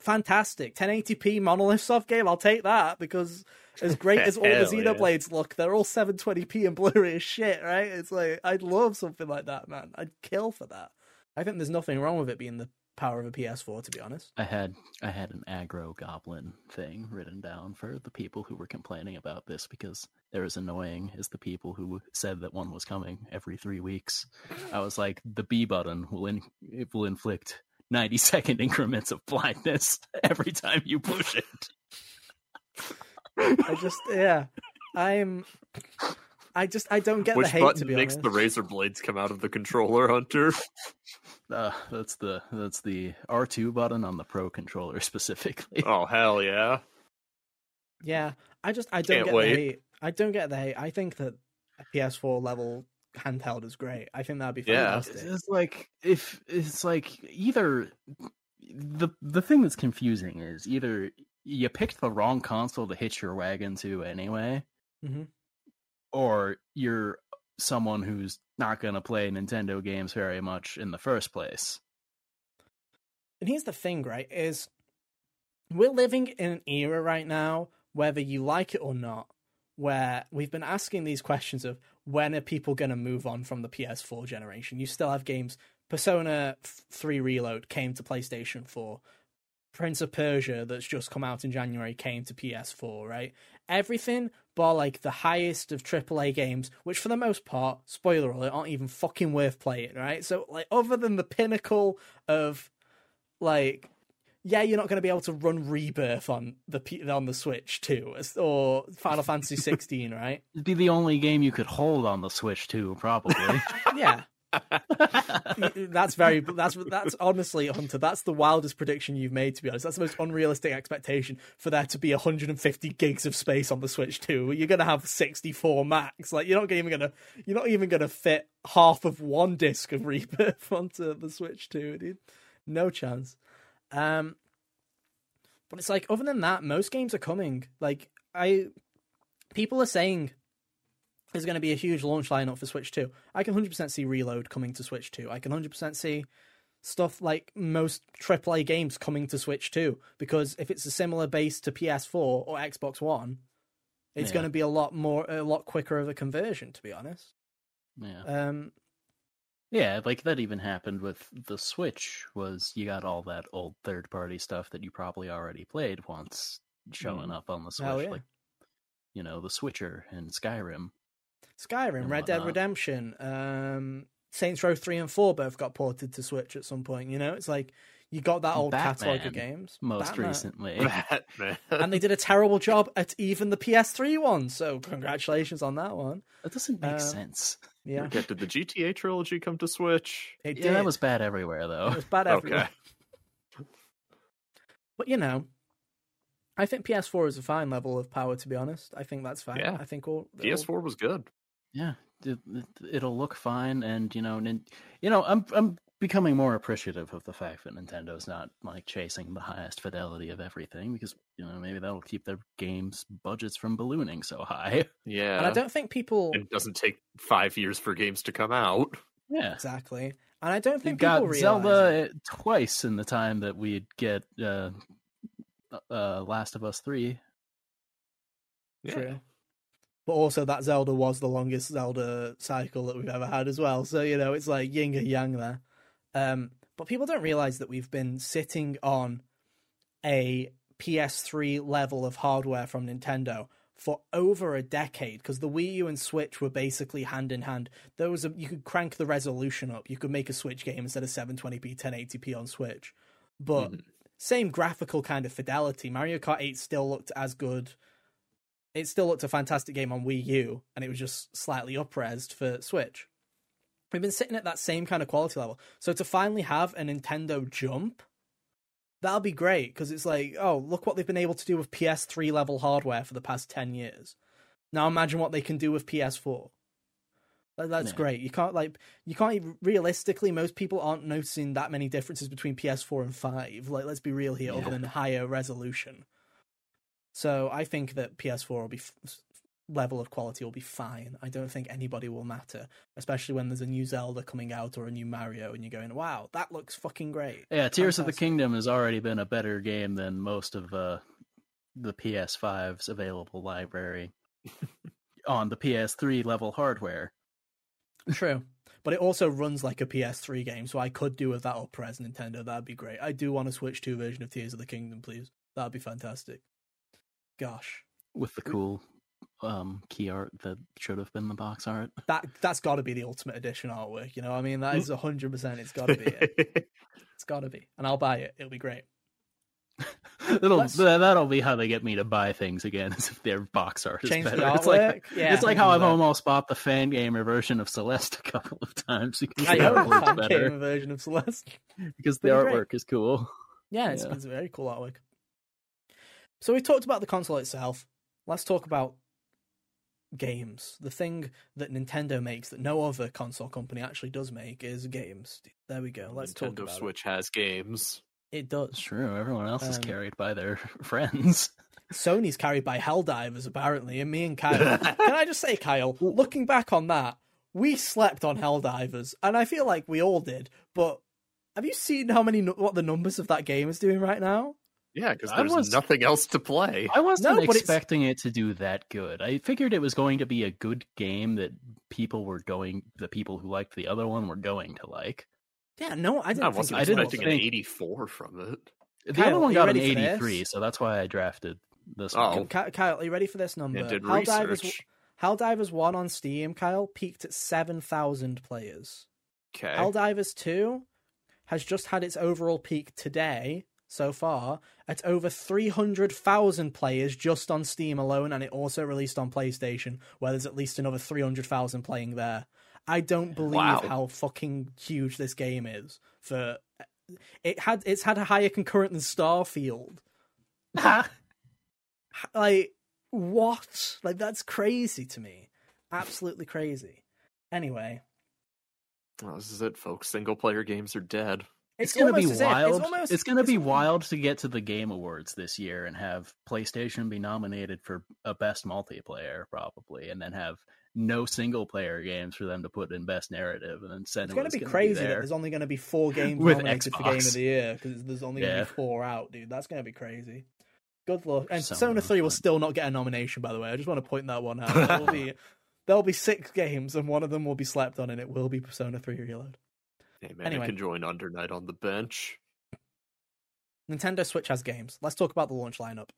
Fantastic. 1080p Monolith Soft game, I'll take that because as great as all the Hell yeah. Look, they're all 720p and blurry as shit, right? It's like, I'd love something like that, man. I'd kill for that. I think there's nothing wrong with it being the power of a PS4, to be honest. I had I had an aggro goblin thing written down for the people who were complaining about this because they're as annoying as the people who said that one was coming every three weeks. I was like, the B button will in, it will inflict ninety second increments of blindness every time you push it. I just yeah, I'm. I just I don't get which the hate button to be makes honest. the razor blades come out of the controller, Hunter? Uh, that's the that's the R two button on the Pro controller specifically. Oh hell yeah! Yeah, I just I don't Can't get wait. the hate. I don't get the hate. I think that PS4 level handheld is great. I think that'd be fantastic. Yeah. fantastic. It's like if it's like either the the thing that's confusing is either you picked the wrong console to hitch your wagon to anyway, Mhm. or you're someone who's not going to play Nintendo games very much in the first place. And here's the thing, right? Is we're living in an era right now, whether you like it or not, where we've been asking these questions of when are people going to move on from the PS4 generation? You still have games. Persona 3 Reload came to PlayStation 4. Prince of Persia, that's just come out in January, came to PS4, right? Everything but like the highest of AAA games, which for the most part, spoiler alert, aren't even fucking worth playing, right? So, like, other than the pinnacle of like yeah you're not going to be able to run rebirth on the on the switch too or final fantasy 16 right? It'd be the only game you could hold on the Switch too, probably. yeah. That's very that's that's honestly hunter that's the wildest prediction you've made to be honest. That's the most unrealistic expectation for there to be 150 gigs of space on the switch too you're going to have 64 max. Like you're not even going to you're not even going to fit half of one disc of rebirth onto the switch too dude. No chance um but it's like other than that most games are coming like i people are saying there's going to be a huge launch lineup for Switch 2. I can 100% see Reload coming to Switch 2. I can 100% see stuff like most AAA games coming to Switch 2 because if it's a similar base to PS4 or Xbox One, it's Yeah. going to be a lot more, a lot quicker of a conversion. To be honest, yeah. um, Yeah, like that even happened with the Switch was you got all that old third party stuff that you probably already played once showing up on the Switch. Oh, yeah. Like you know, the Switcher and Skyrim. Skyrim, And Red Dead. Redemption, um, Saints Row 3 and 4 both got ported to Switch at some point. You know, it's like you got that old catalog of games. Most Batman. recently. Batman. and they did a terrible job at even the PS3 one. So congratulations on that one. That doesn't make Um, sense. Yeah, Forget, did the GTA trilogy come to Switch? it Yeah, did. that was bad everywhere though. It was bad everywhere. Okay. But you know, I think PS4 is a fine level of power. To be honest, I think that's fine. Yeah. I think all, all PS4 was good. Yeah, it, it, it'll look fine, and you know, nin- you know, I'm I'm becoming more appreciative of the fact that Nintendo's not like chasing the highest fidelity of everything because you know maybe that'll keep their games budgets from ballooning so high. Yeah. And I don't think people It doesn't take five years for games to come out. Yeah. exactly, and I don't You think people got realize Zelda it. uh, twice in the time that we'd get uh, uh, Last of Us 3. True. But also, that Zelda was the longest Zelda cycle that we've ever had as well. So, you know, it's like yin and yang there. Um, but people don't realize that we've been sitting on a PS3 level of hardware from Nintendo for over a decade because the Wii U and Switch were basically hand in hand. There was a, you could crank the resolution up. You could make a Switch game instead of 720p, 1080p on Switch. But Mhm. same graphical kind of fidelity. Mario Kart 8 still looked as good it still looked a fantastic game on Wii U, and it was just slightly upresed for Switch. We've been sitting at that same kind of quality level. So to finally have a Nintendo jump, that'll be great because it's like, oh, look what they've been able to do with PS3 level hardware for the past 10 years. Now imagine what they can do with PS4. That's Yeah. great. You can't like you can't even, realistically most people aren't noticing that many differences between PS4 and 5. Like let's be real here Yeah. other than higher resolution. So I think that PS4 will be f- level of quality will be fine. I don't think anybody will matter, especially when there's a new Zelda coming out or a new Mario, and you're going, "Wow, that looks fucking great." Yeah, Tears of the Kingdom has already been a better game than most of uh, the PS5's available library on the PS3 level hardware. True, but it also runs like a PS3 game, so I could do with that up-res Nintendo. That'd be great. I do want a Switch 2 version of Tears of the Kingdom, please. That'd be fantastic. Gosh, with the cool um, key art that should have been the box art. that that's got to be the ultimate edition artwork. You know, I mean, that is hundred percent. It's got to be it. It's got to be, and I'll buy it. It'll be great. It'll, Let's- that'll be how they get me to buy things again, is if their box art is Change better. It's like, artwork. yeah, it's like how I've 100%. almost bought the Fangamer version of Celeste a couple of times because I the artwork's better. game version of Celeste. Because the Pretty great. artwork is cool. Yeah, it's, Yeah. it's a very cool artwork. So we talked about the console itself. Let's talk about games. The thing that Nintendo makes that no other console company actually does make is games. There we go. Let's talk Nintendo about Switch has games. it. It does. It's true. Everyone else is Um, carried by their friends. Sony's carried by Helldivers apparently, and me and Kyle. Can I just say, Kyle? Looking back on that, we slept on Helldivers, and I feel like we all did. But have you seen how many what the numbers of that game is doing right now? Yeah, because I there's was- nothing else to play. I wasn't No, expecting it to do that good. I figured it was going to be a good game that people were going, the people who liked the other one were going to like. Yeah, no, I didn't. I think wasn't it was didn't expecting an 84 from it. The Kyle, other one got an 83, so that's why I drafted this Oh. one. Ky- Kyle, are you ready for this number? It did Helldivers, research. Helldivers 1 on Steam, Kyle, peaked at 7,000 players. Okay. Helldivers 2 has just had its overall peak today, so far, at over 300,000 players just on Steam alone, and it also released on PlayStation, where there's at least another 300,000 playing there. I don't believe Wow. how fucking huge this game is. For it had it's had a higher concurrent than Starfield. like what like that's crazy to me absolutely crazy anyway Well, this is it, folks. Single player games are dead. It's, gonna be wild. it's, almost, it's gonna be wild to get to the Game Awards this year and have PlayStation be nominated for a best multiplayer, probably, and then have no single player games for them to put in best narrative, and then send it's going to be gonna crazy be that there's only going to be four games With nominated for Game of the Year because there's only going to be four out, dude. That's going to be crazy. Good luck. And Persona Three will still not get a nomination, by the way. I just want to point that one out. There will be there'll be six games, and one of them will be slept on, and it will be Persona Three Reload. Hey man, Anyway. I can join Under Night on the bench. Nintendo Switch has games. Let's talk about the launch lineup.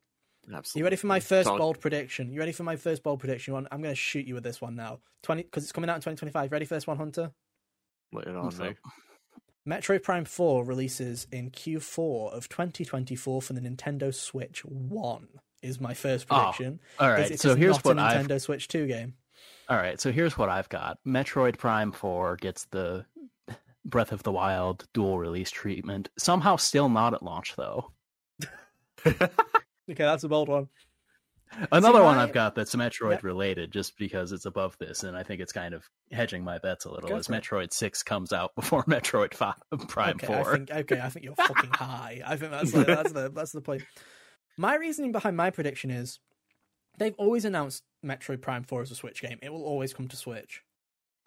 Absolutely. You ready for my first Talk- bold prediction? You ready for my first bold prediction? I'm- I'm going to shoot you with this one now. Twenty because it's coming out in 2025. Ready for this one, Hunter? Lay it on So- me. Metroid Prime 4 releases in Q4 of 2024 for the Nintendo Switch 1. Is my first Oh, prediction. All Is right, it so here's not what a I've Nintendo Switch 2 game. All right, so here's what I've got. Metroid Prime 4 gets the Breath of the Wild dual release treatment. Somehow still not at launch though. Okay, that's a bold one. Another one my- I've got that's Metroid Yep. related, just because it's above this, and I think it's kind of hedging my bets a little. Go Is for it. Metroid Six comes out before Metroid Five Prime okay, Four? I think okay, I think you're fucking high. I think that's the, that's the that's the point. My reasoning behind my prediction is they've always announced Metroid Prime Four as a Switch game. It will always come to Switch.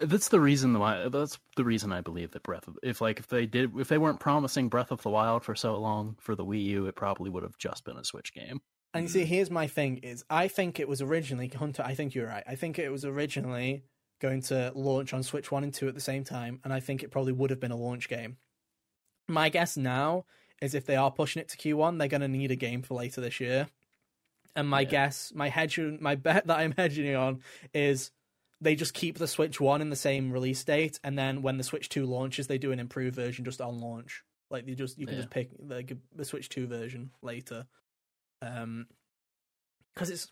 That's the reason why. That's the reason I believe that Breath of if like if they did if they weren't promising Breath of the Wild for so long for the Wii U, it probably would have just been a Switch game. And you see, here's my thing: is I think it was originally Hunter. I think you're right. I think it was originally going to launch on Switch One and Two at the same time, and I think it probably would have been a launch game. My guess now is if they are pushing it to Q1, they're going to need a game for later this year. And my Yeah. guess, my hedge, my bet that I'm hedging on is they just keep the Switch One in the same release date, and then when the Switch Two launches, they do an improved version just on launch. Like you just you can Yeah. just pick the the Switch Two version later. Um, because it's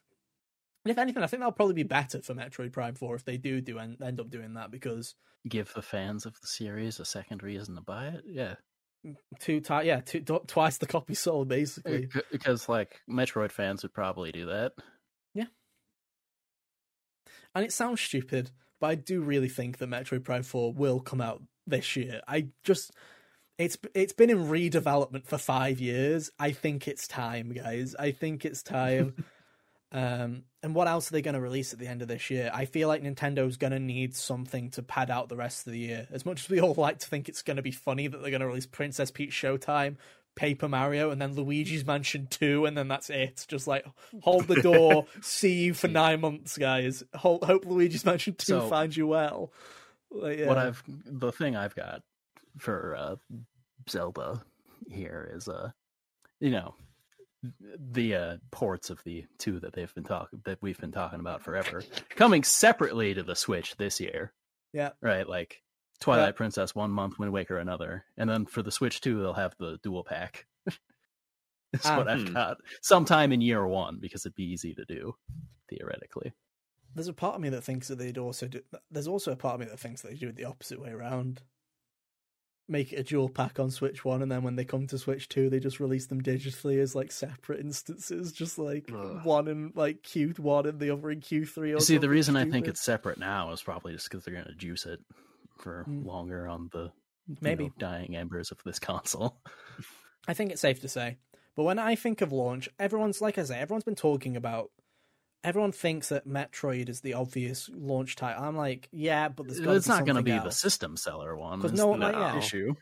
if anything, I think that'll probably be better for Metroid Prime Four if they do do end, end up doing that because Give the fans of the series a second reason to buy it. Yeah, two ti- yeah, two, tw- twice the copy sold basically. Because like Metroid fans would probably do that. And it sounds stupid, but I do really think that Metroid Prime Four will come out this year. I just it's it's been in redevelopment for five years. I think it's time, guys. I think it's time. um, and what else are they going to release at the end of this year? I feel like Nintendo's going to need something to pad out the rest of the year. As much as we all like to think it's going to be funny that they're going to release Princess Peach Showtime, Paper Mario, and then Luigi's Mansion 2, and then that's it. Just like hold the door, see you for nine months, guys. Hope, hope Luigi's Mansion 2 So- finds you well. Like, yeah. What I've the thing I've got for uh, Zelda here is uh, you know, the uh, ports of the two that they've been talking that we've been talking about forever coming separately to the Switch this year. Yeah. right. Like Twilight Yeah. Princess one month, Wind Waker another, and then for the Switch two they'll have the dual pack. That's Ah. what I've Hmm. got sometime in year one because it'd be easy to do theoretically. There's a part of me that thinks that they'd also do. There's also a part of me that thinks they do it the opposite way around. Make it a dual pack on Switch One, and then when they come to Switch Two, they just release them digitally as like separate instances, just like Ugh. one in like Q one and the other in Q three. Or You see, the something reason I think it's separate now is probably just because they're going to juice it for Mm. longer on the maybe know, dying embers of this console. I think it's safe to say. But when I think of launch, everyone's like I say, everyone's been talking about. Everyone thinks that Metroid is the obvious launch title. I'm like, yeah, but there's It's be not going to be the system seller one. 'Cause is no one- yeah. issue.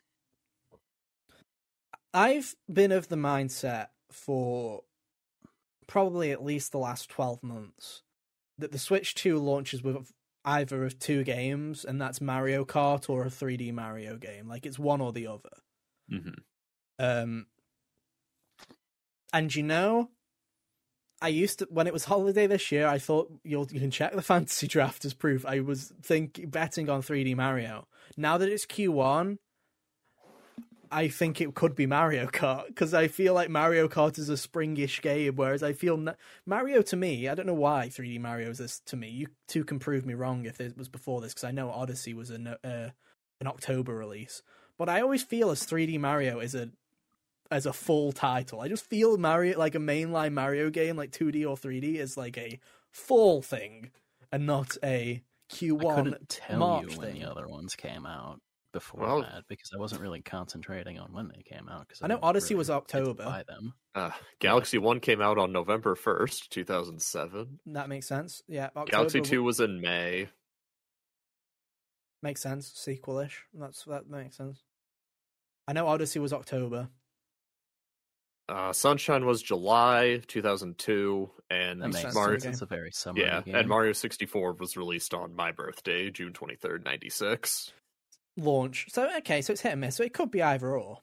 I've been of the mindset for probably at least the last 12 months that the Switch 2 launches with either of two games, and that's Mario Kart or a 3D Mario game. Like, it's one or the other. hmm Um, and you know, I used to when it was holiday this year. I thought you'll you can check the fantasy draft as proof. I was think betting on 3D Mario. Now that it's Q1, I think it could be Mario Kart because I feel like Mario Kart is a springish game, whereas I feel na- Mario to me. I don't know why 3D Mario is this to me. You two can prove me wrong if it was before this because I know Odyssey was an uh, an October release, but I always feel as 3D Mario is a as a full title. I just feel Mario like a mainline Mario game, like 2D or 3D, is like a full thing and not a Q1 I couldn't tell March you when thing. the other ones came out before Well- that because I wasn't really concentrating on when they came out. Because I know Odyssey was October. Buy them. Uh, Galaxy One came out on November first, two thousand seven. That makes sense. Yeah, October Galaxy Two was in May. makes sense. Sequelish. That's that makes sense. I know Odyssey was October. Uh, Sunshine was July two thousand two, and That Makes makes. Mario. sense. It's a very summer Yeah, game. and Mario sixty four was released on my birthday, June twenty third, ninety six. Launch. So okay, so it's hit and miss. So it could be either or.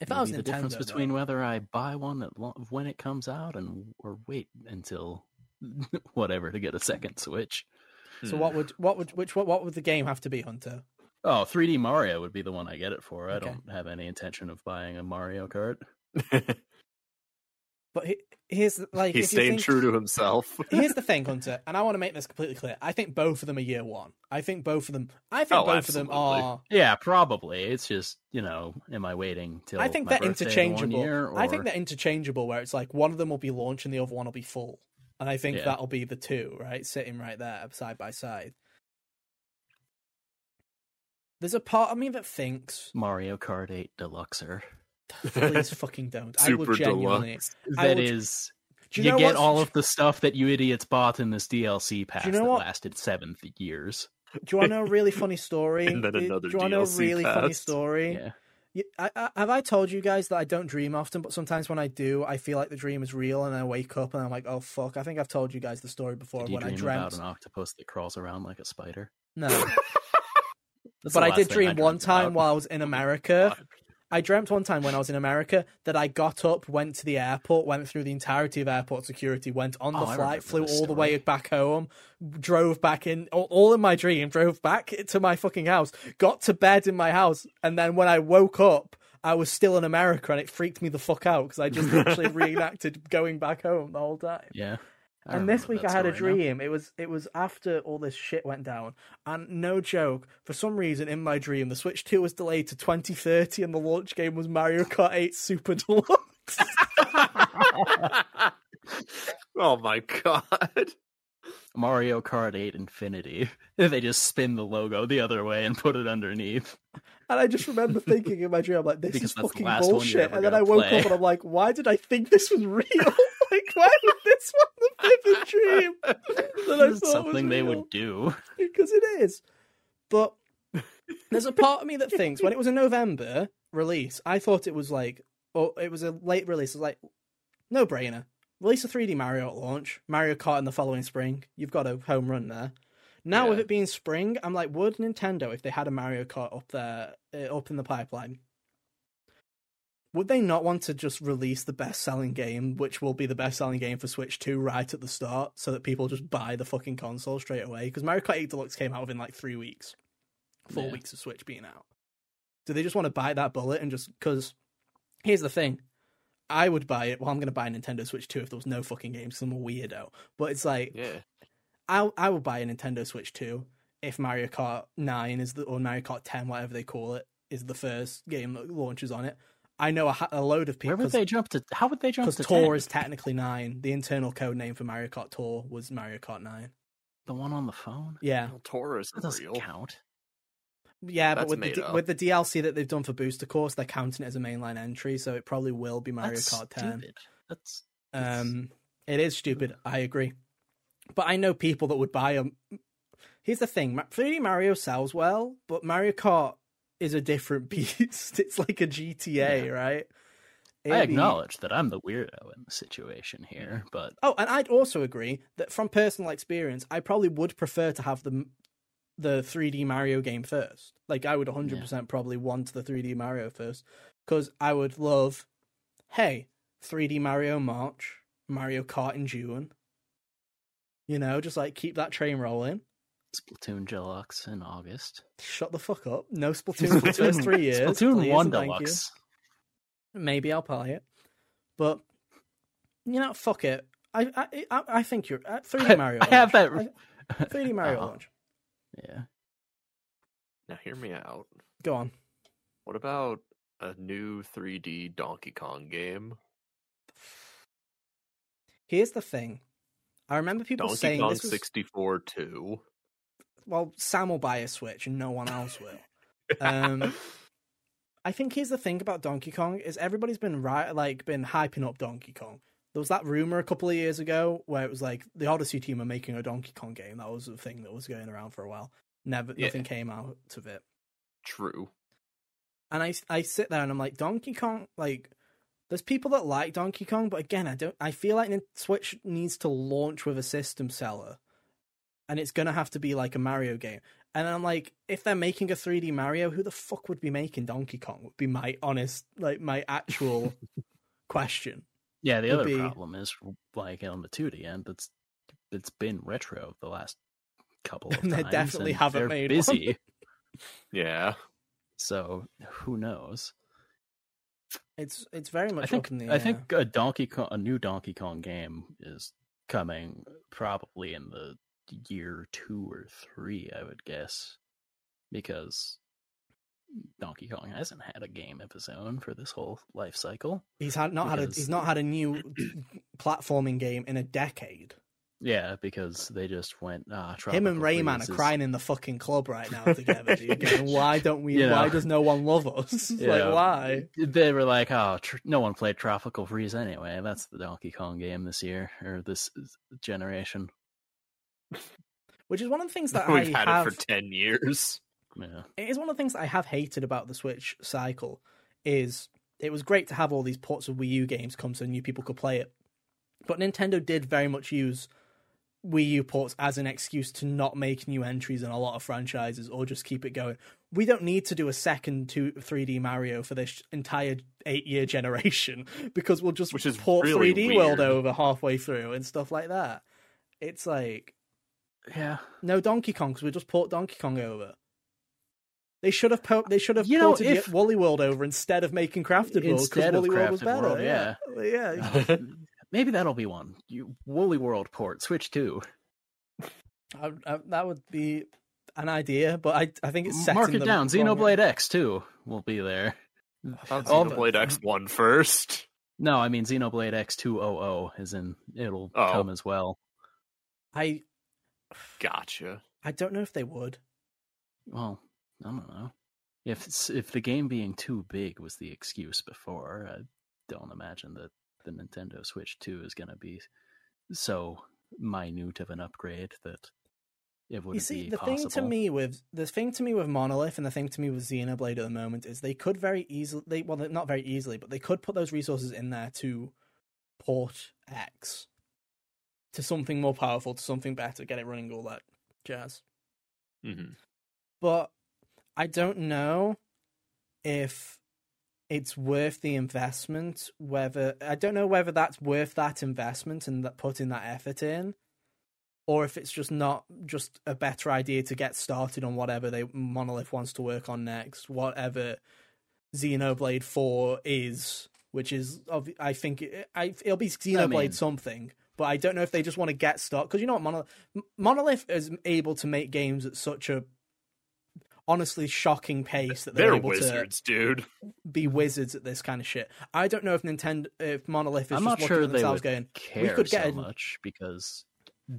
If I was Maybe the Nintendo, difference between though- whether I buy one at lo- when it comes out and or wait until whatever to get a second Switch. so what would what would which what, what would the game have to be, Hunter? Oh, 3D Mario would be the one I get it for. I Okay. don't have any intention of buying a Mario Kart. But he, here's like He's if staying think- true to himself. Here's the thing, Hunter, and I want to make this completely clear. I think both of them are year one. I think both of them. I think Oh, both of them are. Yeah, probably. It's just you know, am I waiting till I think my they're interchangeable. One year, I think they're interchangeable, where it's like one of them will be launch and the other one will be full, and I think Yeah. that'll be the two, right, sitting right there side by side. There's a part of me that thinks, Mario Kart 8 Deluxer. Please fucking don't. I Super would genuinely. deluxe. I That would- is, Do you, know get what's- all of the stuff that you idiots bought in this DLC pass know that what? lasted seven years. Do you want to know a really funny story? And then Do- another Do you want to know a DLC really funny story? Yeah. Yeah, I, I, have I told you guys that I don't dream often, but sometimes when I do, I feel like the dream is real, and I wake up and I'm like, "Oh fuck!" I think I've told you guys the story before Did you when I dream dreamt. about an octopus that crawls around like a spider? No, but I did thing dream one time about. while I was in America. I dreamt one time when I was in America that I got up, went to the airport, went through the entirety of airport security, went on the Oh, flight, flew all the way back home, drove back in, all, all in my dream, drove back to my fucking house, got to bed in my house, and then when I woke up, I was still in America, and it freaked me the fuck out because I just literally reenacted going back home the whole time. Yeah. I And this week I had a story now. dream. It was it was after all this shit went down, and no joke. For some reason, in my dream, the Switch Two was delayed to 2030, and the launch game was Mario Kart 8 Super Deluxe. oh my god. Mario Kart 8 Infinity. they just spin the logo the other way and put it underneath. and I just remember thinking in my dream, I'm like, this Because is fucking last one you're bullshit. And then I woke play. up and I'm like, why did I think this was real? Like, why this one the vivid dream that I It's thought something they would do. because it is. But there's a part of me that thinks when it was a November release, I thought it was like, oh, it was a late release. It was like, no brainer. Release a 3D Mario at launch, Mario Kart in the following spring. You've got a home run there. Now with Yeah. it being spring, I'm like, would Nintendo, if they had a Mario Kart up there, uh, up in the pipeline, would they not want to just release the best selling game, which will be the best selling game for Switch 2 right at the start, so that people just buy the fucking console straight away? Because Mario Kart 8 Deluxe came out within like three weeks, four Yeah. weeks of Switch being out. Do they just want to buy that bullet and just because? Here's the thing, I would buy it. Well, I'm going to buy a Nintendo Switch 2 if there was no fucking games. 'cause I'm a weirdo. But it's like Yeah. I I would buy a Nintendo Switch 2 if Mario Kart 9 is the or Mario Kart 10, whatever they call it, is the first game that launches on it. I know a, a load of people Where would they jump to? How would they jump to? because to Tour 10? is technically nine. The internal code name for Mario Kart Tour was Mario Kart 9. the one on the phone? Yeah, Well, Taurus That is doesn't real. count. yeah, but with the up. with the DLC that they've done for Booster Course, they're counting it as a mainline entry, so it probably will be Mario That's Kart 10. stupid. That's It's- Um, it is stupid. I agree, but I know people that would buy them. Here's the thing: 3D Mario sells well, but Mario Kart is a different beast. It's like a GTA, right? I be- acknowledge that I'm the weirdo in the situation here, but Oh, and I'd also agree that from personal experience, I probably would prefer to have the the 3D Mario game first. Like I would 100% probably want the 3D Mario first cuz I would love hey, 3D Mario March, Mario Kart in June. You know, just like keep that train rolling. Splatoon Deluxe in August. Shut the fuck up. No Splatoon for the first 3 years. Splatoon please, 1 and thank you. Deluxe. Maybe I'll play it. But you know, fuck it. I I I, I think you're uh, 3D Mario. I have that. launch. 3D Mario Uh-huh. launch. Yeah. Now hear me out. Go on. What about a new 3D Donkey Kong game? Here's the thing. I remember people Donkey saying Kong this was 64 2. Well, Sam will buy a Switch and no one else will. Um, I think here's the thing about Donkey Kong is everybody's been right, like been hyping up Donkey Kong. There was that rumor a couple of years ago where it was like the Odyssey team are making a Donkey Kong game. That was the thing that was going around for a while. Never, Yeah. nothing came out of it. True. And I, I sit there and I'm like, Donkey Kong, like, there's people that like Donkey Kong, but again, I don't. I feel like Switch needs to launch with a system seller, and it's gonna have to be like a Mario game. And I'm like, if they're making a 3D Mario, who the fuck would be making Donkey Kong? Would be my honest, like, my actual question. Yeah, the would other be- problem is like on the 2D end, it's it's been retro the last couple of And they definitely and haven't they're made one. busy. Yeah. So who knows? It's it's very much I think up the I air. think a Donkey Kong, a new Donkey Kong game is coming probably in the year two or three, I would guess, because Donkey Kong hasn't had a game of his own for this whole life cycle. he's had not had a he's not had a new platforming game in a decade. Yeah, because they just went. Ah, Him and Rayman are crying in the fucking club right now together. dude, why don't we? You know. Why does no one love us? Like Yeah. why? They were like, "Oh, tr- no one played Tropical Freeze anyway. That's the Donkey Kong game this year or this generation." Which is one of the things that We've I had have. it for ten years. Yeah, it is one of the things I have hated about the Switch cycle. Is it was great to have all these ports of Wii U games come so new people could play it, but Nintendo did very much use Wii U ports as an excuse to not make new entries in a lot of franchises or just keep it going. We don't need to do a second two 3D Mario for this entire eight year generation because we'll just Which is port really 3D World over halfway through and stuff like that. It's like yeah. no Donkey Kong because we just port Donkey Kong over. They should have po- they should have You know, ported if- Woolly World over instead of making Crafted World because Instead of Woolly World was better. World, yeah, yeah. Maybe that'll be one. You Woolly World port Switch two. I, I, that would be an idea, but I I think it's set Mark it the down. wrong way. Xenoblade X two will be there. Thought All Xenoblade X one first. No, I mean Xenoblade X two oh oh O O, in it'll Oh. come as well. I Gotcha. I don't know if they would. Well, I don't know. If it's- if the game being too big was the excuse before, I don't imagine that the Nintendo Switch two is going to be so minute of an upgrade that it would You see, be the possible. thing to me with the thing to me with Monolith and the thing to me with Xenoblade at the moment is they could very easily, they, well, not very easily, but they could put those resources in there to port X to something more powerful, to something better, get it running, all that jazz. hmm But I don't know if it's worth the investment. Whether I don't know whether that's worth that investment and that putting that effort in, or if it's just not just a better idea to get started on whatever they Monolith wants to work on next, whatever Xenoblade Four is, which is I think I, it'll be Xenoblade mean- something. But I don't know if they just want to get started because you know what Monolith Monolith is able to make games at such a honestly shocking pace that they're, They're able wizards, dude. to be wizards at this kind of shit. I don't know if Nintendo, if Monolith is I'm just not looking sure at they themselves would going, care could get so a- much because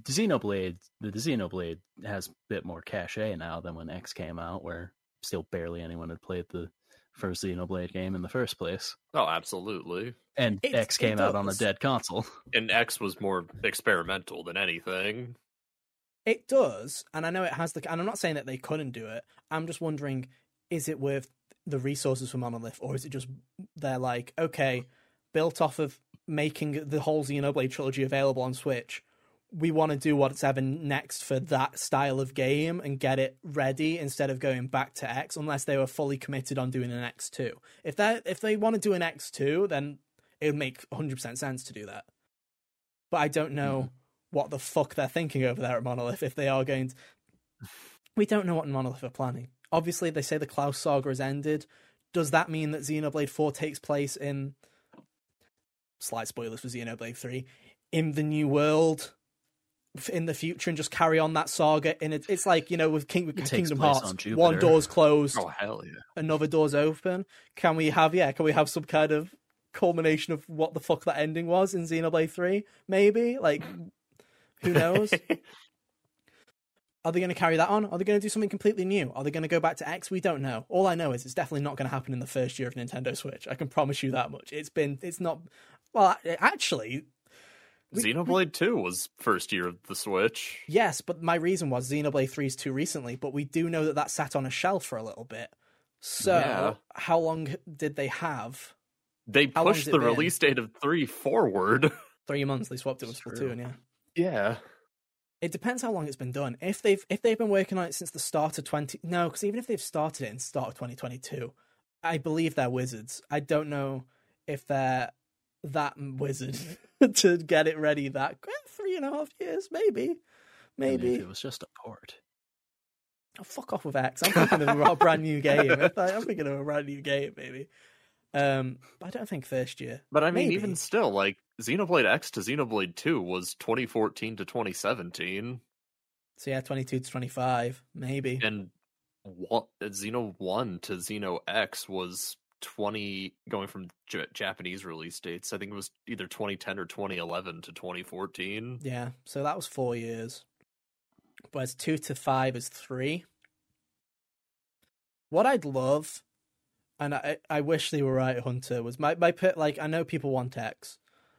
Xenoblade, the Xenoblade has a bit more cachet now than when X came out, where still barely anyone had played the first Xenoblade game in the first place, Oh, absolutely. and It- X came out on a dead console. And X was more experimental than anything. It does, and I know it has the. And I'm not saying that they couldn't do it. I'm just wondering, is it worth the resources for Monolith, or is it just they're like, okay, built off of making the whole Xenoblade trilogy available on Switch, we want to do what's ever next for that style of game and get it ready instead of going back to X, unless they were fully committed on doing an X two. If they if they want to do an X two, then it would make 100 percent sense to do that. But I don't know hmm. what the fuck they're thinking over there at Monolith if they are going to. We don't know what Monolith are planning. Obviously, they say the Klaus saga has ended. Does that mean that Xenoblade 4 takes place in. Slight spoilers for Xenoblade 3. In the new world in the future and just carry on that saga And it. It's like, you know, with, King, with It Kingdom Hearts. on One door's closed, Oh hell yeah! another door's open. Can we have, yeah, can we have some kind of culmination of what the fuck that ending was in Xenoblade 3? Maybe? Like, who knows? Are they going to carry that on? Are they going to do something completely new? Are they going to go back to X? We don't know. All I know is it's definitely not going to happen in the first year of Nintendo Switch. I can promise you that much. It's been, it's not. Well, actually, We- Xenoblade Two was first year of the Switch. yes, but my reason was Xenoblade 3 is too recently, but we do know that that sat on a shelf for a little bit. So, Yeah. how long did they have? They pushed the been? release date of three forward. Three months. They swapped it with. Splatoon, yeah. yeah. It depends how long it's been done. If they've if they've been working on it since the start of twenty no, because even if they've started it in the start of twenty twenty two, I believe they're wizards. I don't know if they're that wizard to get it ready. That eh, three and a half years, maybe, And maybe. if it was just a port. Oh, fuck off with X. I'm thinking of a brand new game. I'm thinking of a brand new game, maybe. Um, I don't think first year. But I mean, Maybe. even still, like Xenoblade X to Xenoblade Two was 2014 to 2017, So yeah, twenty two to twenty five, maybe. and what Xeno One to Xeno X was 20 going from J- Japanese release dates. I think it was either 2010 or 2011 to 2014. Yeah, so that was four years. Whereas two to five is three. What I'd love, and I I wish they were right, Hunter, was my my per, like I know people want X.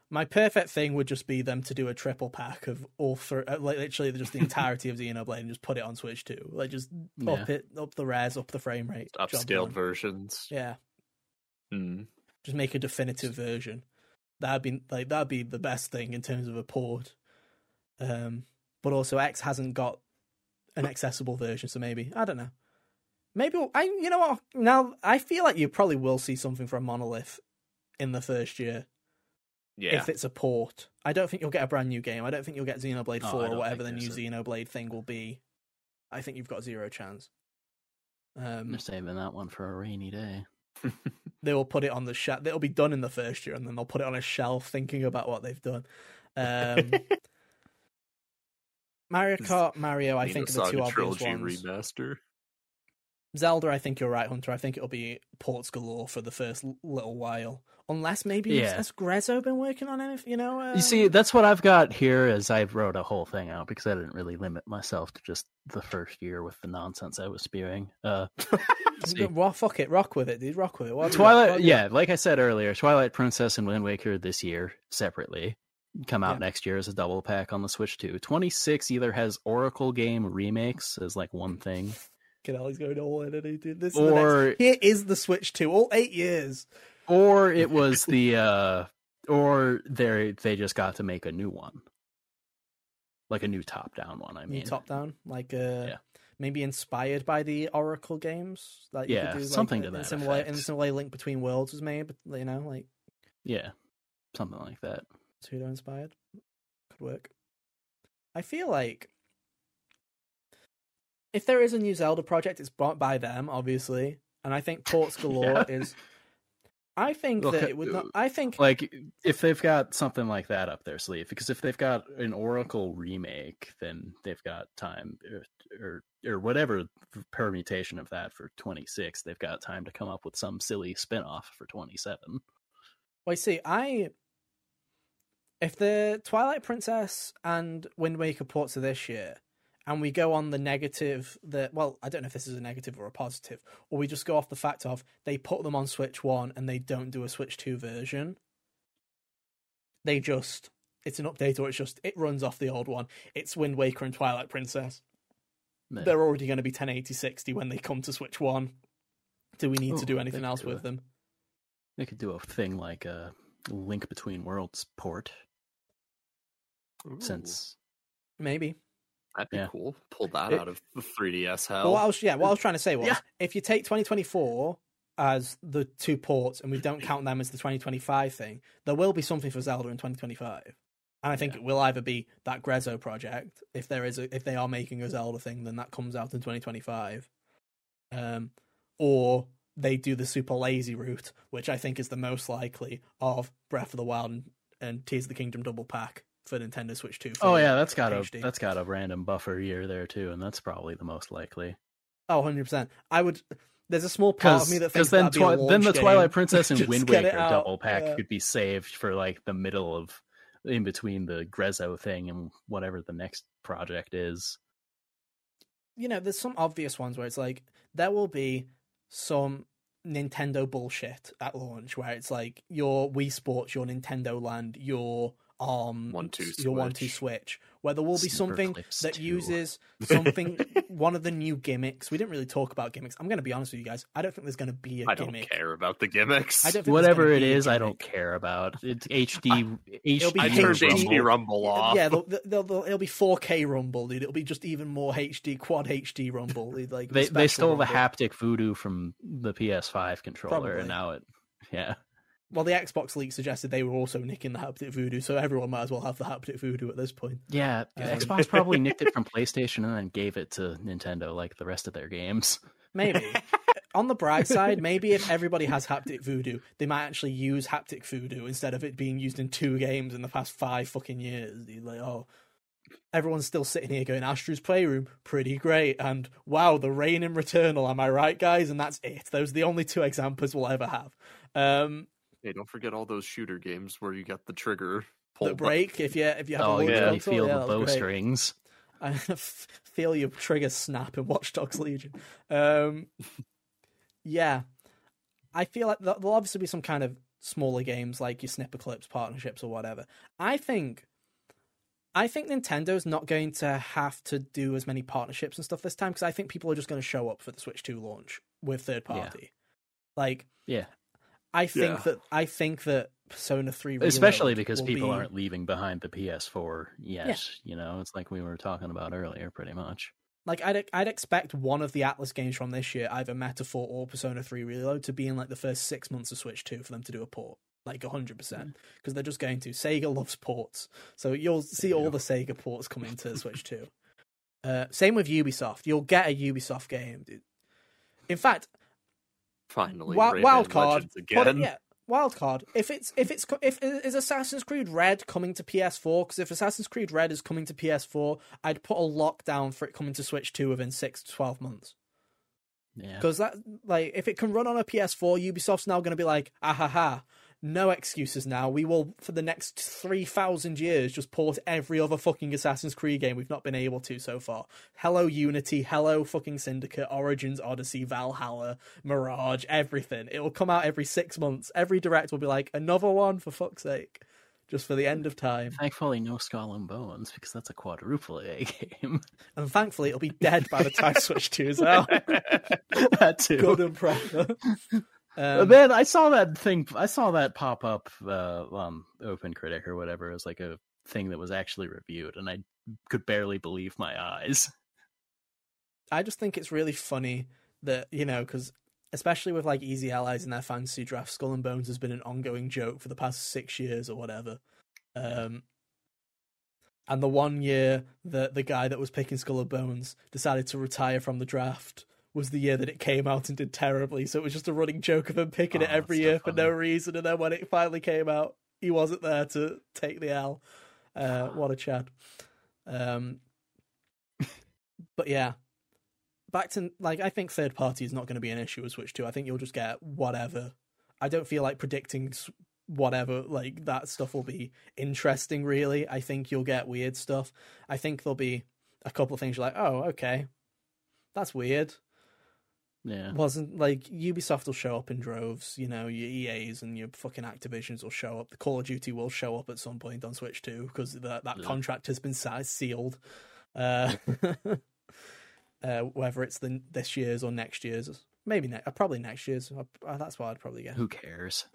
My perfect thing would just be them to do a triple pack of all three, uh, like literally just the entirety of Xenoblade and just put it on Switch too. Like just up it, up the res, up the frame rate, Upscaled versions. Yeah, Hmm. just make a definitive version. That'd be like that'd be the best thing in terms of a port. Um, but also X hasn't got an accessible version, so maybe I don't know. Maybe I, you know what? Now I feel like you probably will see something from Monolith in the first year Yeah. if it's a port. I don't think you'll get a brand new game. I don't think you'll get Xenoblade Oh, I Four or whatever the new there's a- Xenoblade thing will be. I think you've got zero chance. Um, I'm saving that one for a rainy day. They will put it on the shelf. It'll be done in the first year, and then they'll put it on a shelf, thinking about what they've done. Um, Mario Kart, Mario, I think are the two obvious trilogy ones. remaster. Zelda, I think you're right, Hunter. I think it'll be ports galore for the first l- little while, unless maybe Yeah. has Grezzo been working on anything? You know, uh, You see, that's what I've got here. As I wrote a whole thing out because I didn't really limit myself to just the first year with the nonsense I was spewing. Uh, well, fuck it, rock with it, dude. Rock with it. What have you got? Twilight, yeah, like I said earlier, Twilight Princess and Wind Waker this year separately come out Yeah. next year as a double pack on the Switch too. Twenty six either has Oracle game remakes as like one thing, he's going all in, and he did this. is the next- or here is the Switch Two, all eight years. Or it was the uh or they they just got to make a new one, like a new top down one. I mean, top down, like uh, Yeah. maybe inspired by the Oracle games. Like you Yeah, could do, like, something to in that some way, in effect. some way, Link Between Worlds was made, but you know, like yeah, something like that. pseudo inspired. Could work. I feel like if there is a new Zelda project, it's brought by them, obviously, and I think Ports Galore Yeah. is. I think Look, that it would not. I think like if they've got something like that up their sleeve because if they've got an oracle remake then they've got time or or, or whatever permutation of that for 26 they've got time to come up with some silly spin-off for 27 Well, you see, I if the Twilight Princess and Wind Waker ports are this year, and we go on the negative, that well, I don't know if this is a negative or a positive, or we just go off the fact of they put them on Switch One and they don't do a Switch Two version. They just it's an update, or it's just it runs off the old one. It's Wind Waker and Twilight Princess. Yeah. They're already going to be 1080 60 when they come to Switch One. Do we need Ooh, to oh, do anything else do with it. them? they could do a thing like a link between worlds port Ooh, since Maybe. That'd be yeah. cool. Pull that It- out of the 3DS hell. Well, I was, yeah, what I was trying to say was, Yeah. if you take 2024 as the two ports and we don't count them as the 2025 thing, there will be something for Zelda in 2025. And I think Yeah. it will either be that Grezzo project, if there is, a, if they are making a Zelda thing, then that comes out in 2025, um, or they do the super lazy route, which I think is the most likely of Breath of the Wild and, and Tears of the Kingdom double pack for Nintendo Switch 2. for oh yeah that's got a that's got a random buffer year there too and that's probably the most likely Oh, 100%. I would. There's a small part of me that thinks then that'd be a Twi- then the launch Twilight game. Princess and Wind Waker double pack yeah. could be saved for like the middle of in between the Grezzo thing and whatever the next project is. you know, there's some obvious ones where it's like there will be some Nintendo bullshit at launch where it's like your Wii Sports, your Nintendo Land, your um One, two, your one two Switch. switch, where there will be something that 2. uses something one of the new gimmicks. We didn't really talk about gimmicks. I'm gonna be honest with you guys. I don't think there's gonna be a I don't care about the gimmicks. I don't think Whatever gonna it be a is, I don't care about. It's HD. It'll be I HD turned HD HD Rumble off. Yeah, they'll, they'll, they'll, it'll be 4K Rumble, dude. It'll be just even more HD, quad HD Rumble. Like They they special stole the haptic voodoo from the PS5 controller, Probably. and now it, yeah. Well, the Xbox leak suggested they were also nicking the haptic voodoo, so everyone might as well have the haptic voodoo at this point. Yeah, Um, Xbox probably nicked it from PlayStation and then gave it to Nintendo like the rest of their games. Maybe. on the bright side, maybe if everybody has haptic voodoo, they might actually use haptic voodoo instead of it being used in two games in the past five fucking years. Like, oh, everyone's still sitting here going, Astro's Playroom, pretty great, and wow, the rain in Returnal, am I right, guys? And that's it. Those are the only two examples we'll ever have. Um, Hey, don't forget all those shooter games where you get the trigger pull the pulled. break, if you if you have Oh a launch yeah, you feel yeah, the that's great. bowstrings. I f- feel your trigger snap in Watch Dogs Legion. Um, yeah, I feel like there'll there'll obviously be some kind of smaller games like your Snipper Clips partnerships or whatever. I think, I think Nintendo's not going to have to do as many partnerships and stuff this time because I think people are just going to show up for the Switch Two launch with third Yeah. party. Like, Yeah, I think Yeah. that I think that Persona Three, Reload especially because people be- aren't leaving behind the PS4 yet. You know, it's like we were talking about earlier, pretty much. Like I'd I'd expect one of the Atlus games from this year, either Metaphor or Persona Three Reload, to be in like the first six months of Switch Two for them to do a port, like hundred percent, because they're just going to. Sega loves ports, so you'll see all the Sega ports coming to Switch Two. Uh, same with Ubisoft. You'll get a Ubisoft game, dude. In fact, Finally, Wild, wild card. Legends Put it- again. yeah, wild card. If it's if it's if is Assassin's Creed Red coming to PS4? Because if Assassin's Creed Red is coming to PS4, I'd put a lockdown for it coming to Switch 2 within six to twelve months. Yeah, Because that like if it can run on a PS4, Ubisoft's now going to be like, ah ha ha. No excuses now. We will, for the next 3,000 years, just port every other fucking Assassin's Creed game we've not been able to so far. Hello, Unity. Hello, fucking Syndicate. Origins, Odyssey, Valhalla, Mirage, everything. It will come out every six months. Every direct will be like, another one, for fuck's sake. Just for the end of time. thankfully no Skull and Bones because that's a quadruple A game. And thankfully, it'll be dead by the time Switch 2 is out. that too. Good and proper. Um, then I saw that thing. I saw that pop up uh, on Open Critic or whatever. It was like a thing that was actually reviewed, and I could barely believe my eyes. I just think it's really funny that you know because especially with like Easy Allies and their fantasy draft, Skull and Bones has been an ongoing joke for the past six years or whatever. Um, and the one year that the guy that was picking Skull and Bones decided to retire from the draft was the year that it came out and did terribly. So it was just a running joke of him picking it Oh, every so year for no reason. And then when it finally came out, he wasn't there to take the L. Uh, what a chad. Um, but yeah, back to like I think third party is not going to be an issue with Switch 2. I think you'll just get whatever. I don't feel like predicting whatever like that stuff will be interesting really. I think you'll get weird stuff. I think there'll be a couple of things you're like, "Oh, okay. That's weird." Yeah, Wasn't like Ubisoft will show up in droves, you know, your EAs and your fucking Activisions will show up. The Call of Duty will show up at some point on Switch too because that that Yeah. contract has been sealed. Uh, uh, whether it's the this year's or next year's, maybe ne- probably next year's. Uh, that's what I'd probably get. who cares?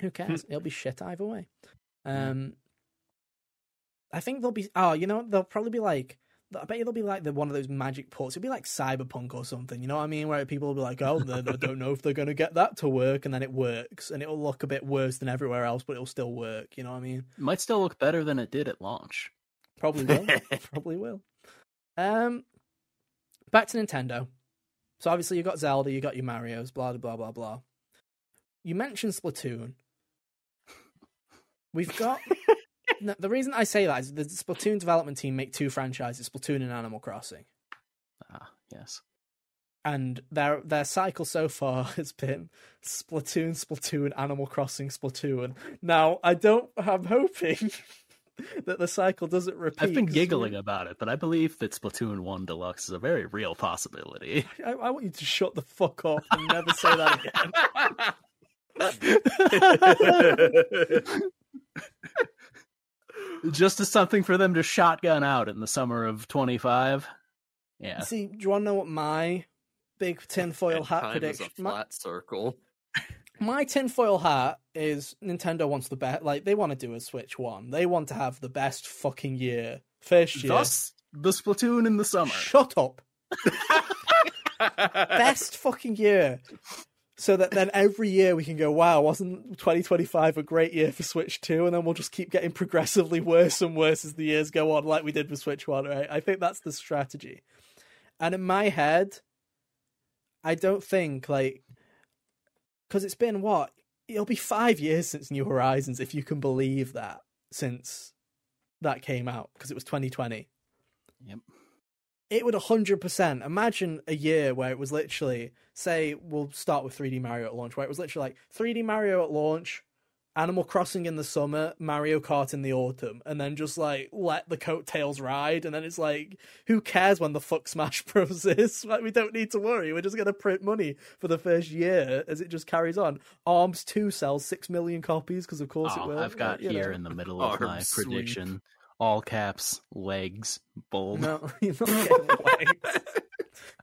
Who cares? It'll be shit either way. Um, I think they'll be. Oh, you know, they'll probably be like. I bet they'll be like the one of those magic ports. It'll be like Cyberpunk or something. You know what I mean? Where people will be like, "Oh, they, they don't know if they're going to get that to work," and then it works, and it'll look a bit worse than everywhere else, but it'll still work. You know what I mean? It might still look better than it did at launch. Probably will. probably will. Um, back to Nintendo. So obviously you got Zelda, you got your Mario's, blah blah blah blah. You mentioned Splatoon. We've got no, the reason I say that is the Splatoon development team make two franchises, Splatoon and Animal Crossing, Ah, yes. and their their cycle so far has been Splatoon, Splatoon, Animal Crossing, Splatoon. Now I don't. I'm hoping that the cycle doesn't repeat. I've been giggling about it, but I believe that Splatoon 1 Deluxe is a very real possibility. I, I want you to shut the fuck up and never say that again. Just as something for them to shotgun out in the summer of 25. Yeah. See, do you want to know what my big tinfoil hat Time is a prediction? My, flat circle. my tinfoil hat is Nintendo wants the best. Like they want to do a Switch One. They want to have the best fucking year. First year. Thus, the Splatoon in the summer. Shut up. best fucking year. So that then every year we can go, wow, wasn't 2025 a great year for Switch 2? And then we'll just keep getting progressively worse and worse as the years go on, like we did with Switch 1, right? I think that's the strategy. And in my head, I don't think like because it's been what it'll be five years since New Horizons, if you can believe that, since that came out because it was 2020. Yep. It would 100% imagine a year where it was literally, say, we'll start with 3D Mario at launch, where it was literally like 3D Mario at launch, Animal Crossing in the summer, Mario Kart in the autumn, and then just like let the coattails ride. And then it's like, who cares when the fuck Smash Bros is? Like, we don't need to worry. We're just going to print money for the first year as it just carries on. Arms 2 sells 6 million copies because, of course, Oh, it will. I've got you know. here in the middle of my sweep. prediction all caps, legs, bulb. No, you're not getting white.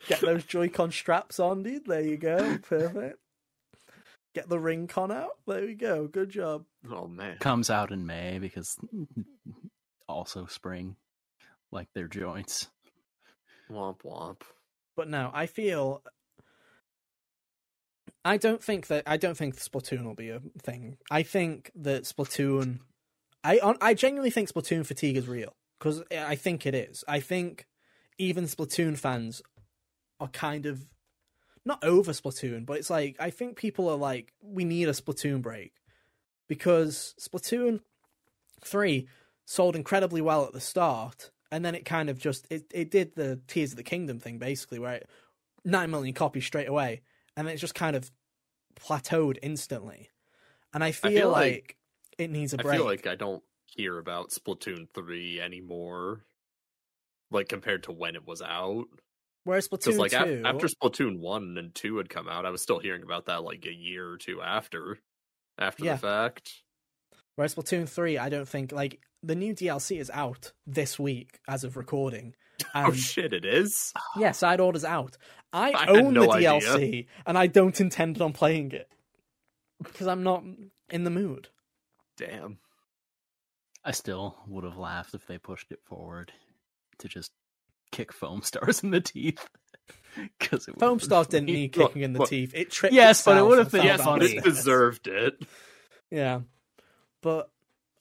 Get those Joy-Con straps on, dude. There you go. Perfect. Get the ring con out. There we go. Good job. Oh man. Comes out in May because also spring, like their joints. Womp womp. But no, I feel. I don't think that I don't think Splatoon will be a thing. I think that Splatoon, I I genuinely think Splatoon fatigue is real because I think it is. I think even Splatoon fans are kind of not over Splatoon, but it's like I think people are like we need a Splatoon break because Splatoon three sold incredibly well at the start, and then it kind of just it, it did the Tears of the Kingdom thing basically, where it nine million copies straight away, and then it just kind of plateaued instantly. And I feel, feel like, like- it needs a break. I feel like I don't hear about Splatoon 3 anymore. Like compared to when it was out. Whereas Splatoon like af- two, after Splatoon 1 and 2 had come out, I was still hearing about that like a year or two after after Yeah. the fact. whereas Splatoon three, I don't think like the new DLC is out this week as of recording. oh shit, it is. yeah, side orders out. I, I own no the idea. DLC, and I don't intend on playing it because I'm not in the mood. Damn. I still would have laughed if they pushed it forward to just kick foam stars in the teeth. Because Foam Stars didn't need Look, kicking in the look. teeth. It tripped. Yes, but it would have been Yes, but it deserved it. Yeah, but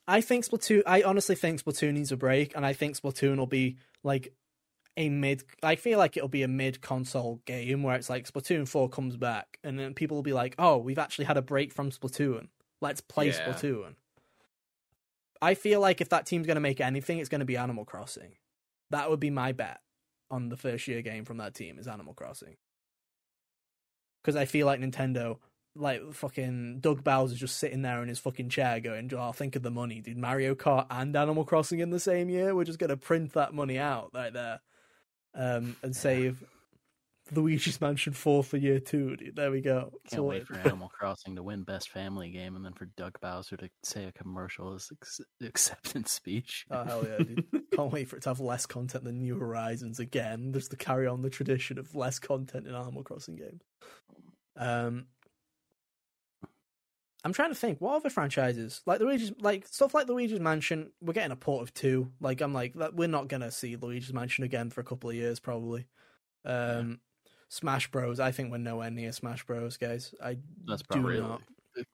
I think Splatoon. I honestly think Splatoon needs a break, and I think Splatoon will be like a mid. I feel like it'll be a mid console game where it's like Splatoon four comes back, and then people will be like, "Oh, we've actually had a break from Splatoon. Let's play Yeah. Splatoon." I feel like if that team's going to make anything, it's going to be Animal Crossing. That would be my bet on the first year game from that team is Animal Crossing. Because I feel like Nintendo, like fucking Doug Bowser's just sitting there in his fucking chair going, oh, think of the money, dude. Mario Kart and Animal Crossing in the same year? We're just going to print that money out right there um, and save Luigi's Mansion 4 for year two, dude. There we go. Can't wait for Animal Crossing to win Best Family Game, and then for Doug Bowser to say a commercial as ex- acceptance speech. Oh hell yeah, dude. Can't wait for it to have less content than New Horizons again, just to carry on the tradition of less content in Animal Crossing games. Um I'm trying to think, what other franchises? Like Luigi's like stuff like Luigi's Mansion, we're getting a port of two. Like I'm like we're not gonna see Luigi's Mansion again for a couple of years probably. Um Smash Bros, I think we're nowhere near Smash Bros, guys. I That's do not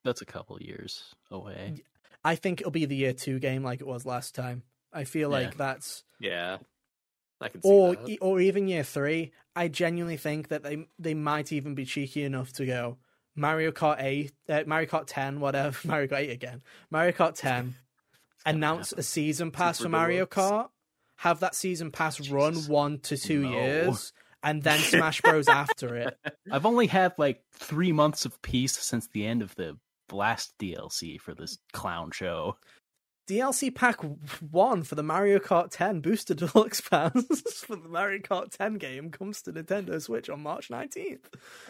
that's a couple years away. I think it'll be the year two game like it was last time. I feel Yeah. like that's Yeah. I can see or that. e- or even year three, I genuinely think that they they might even be cheeky enough to go Mario Kart eight, uh, Mario Kart ten, whatever, Mario Kart eight again, Mario Kart ten, gonna announce a season pass Super for Mario Kart, have that season pass run one to two No. years, and then Smash Bros after it. I've only had like three months of peace since the end of the last DLC for this clown show. DLC pack one for the Mario Kart 10 Booster Deluxe pass for the Mario Kart 10 game comes to Nintendo Switch on March 19th.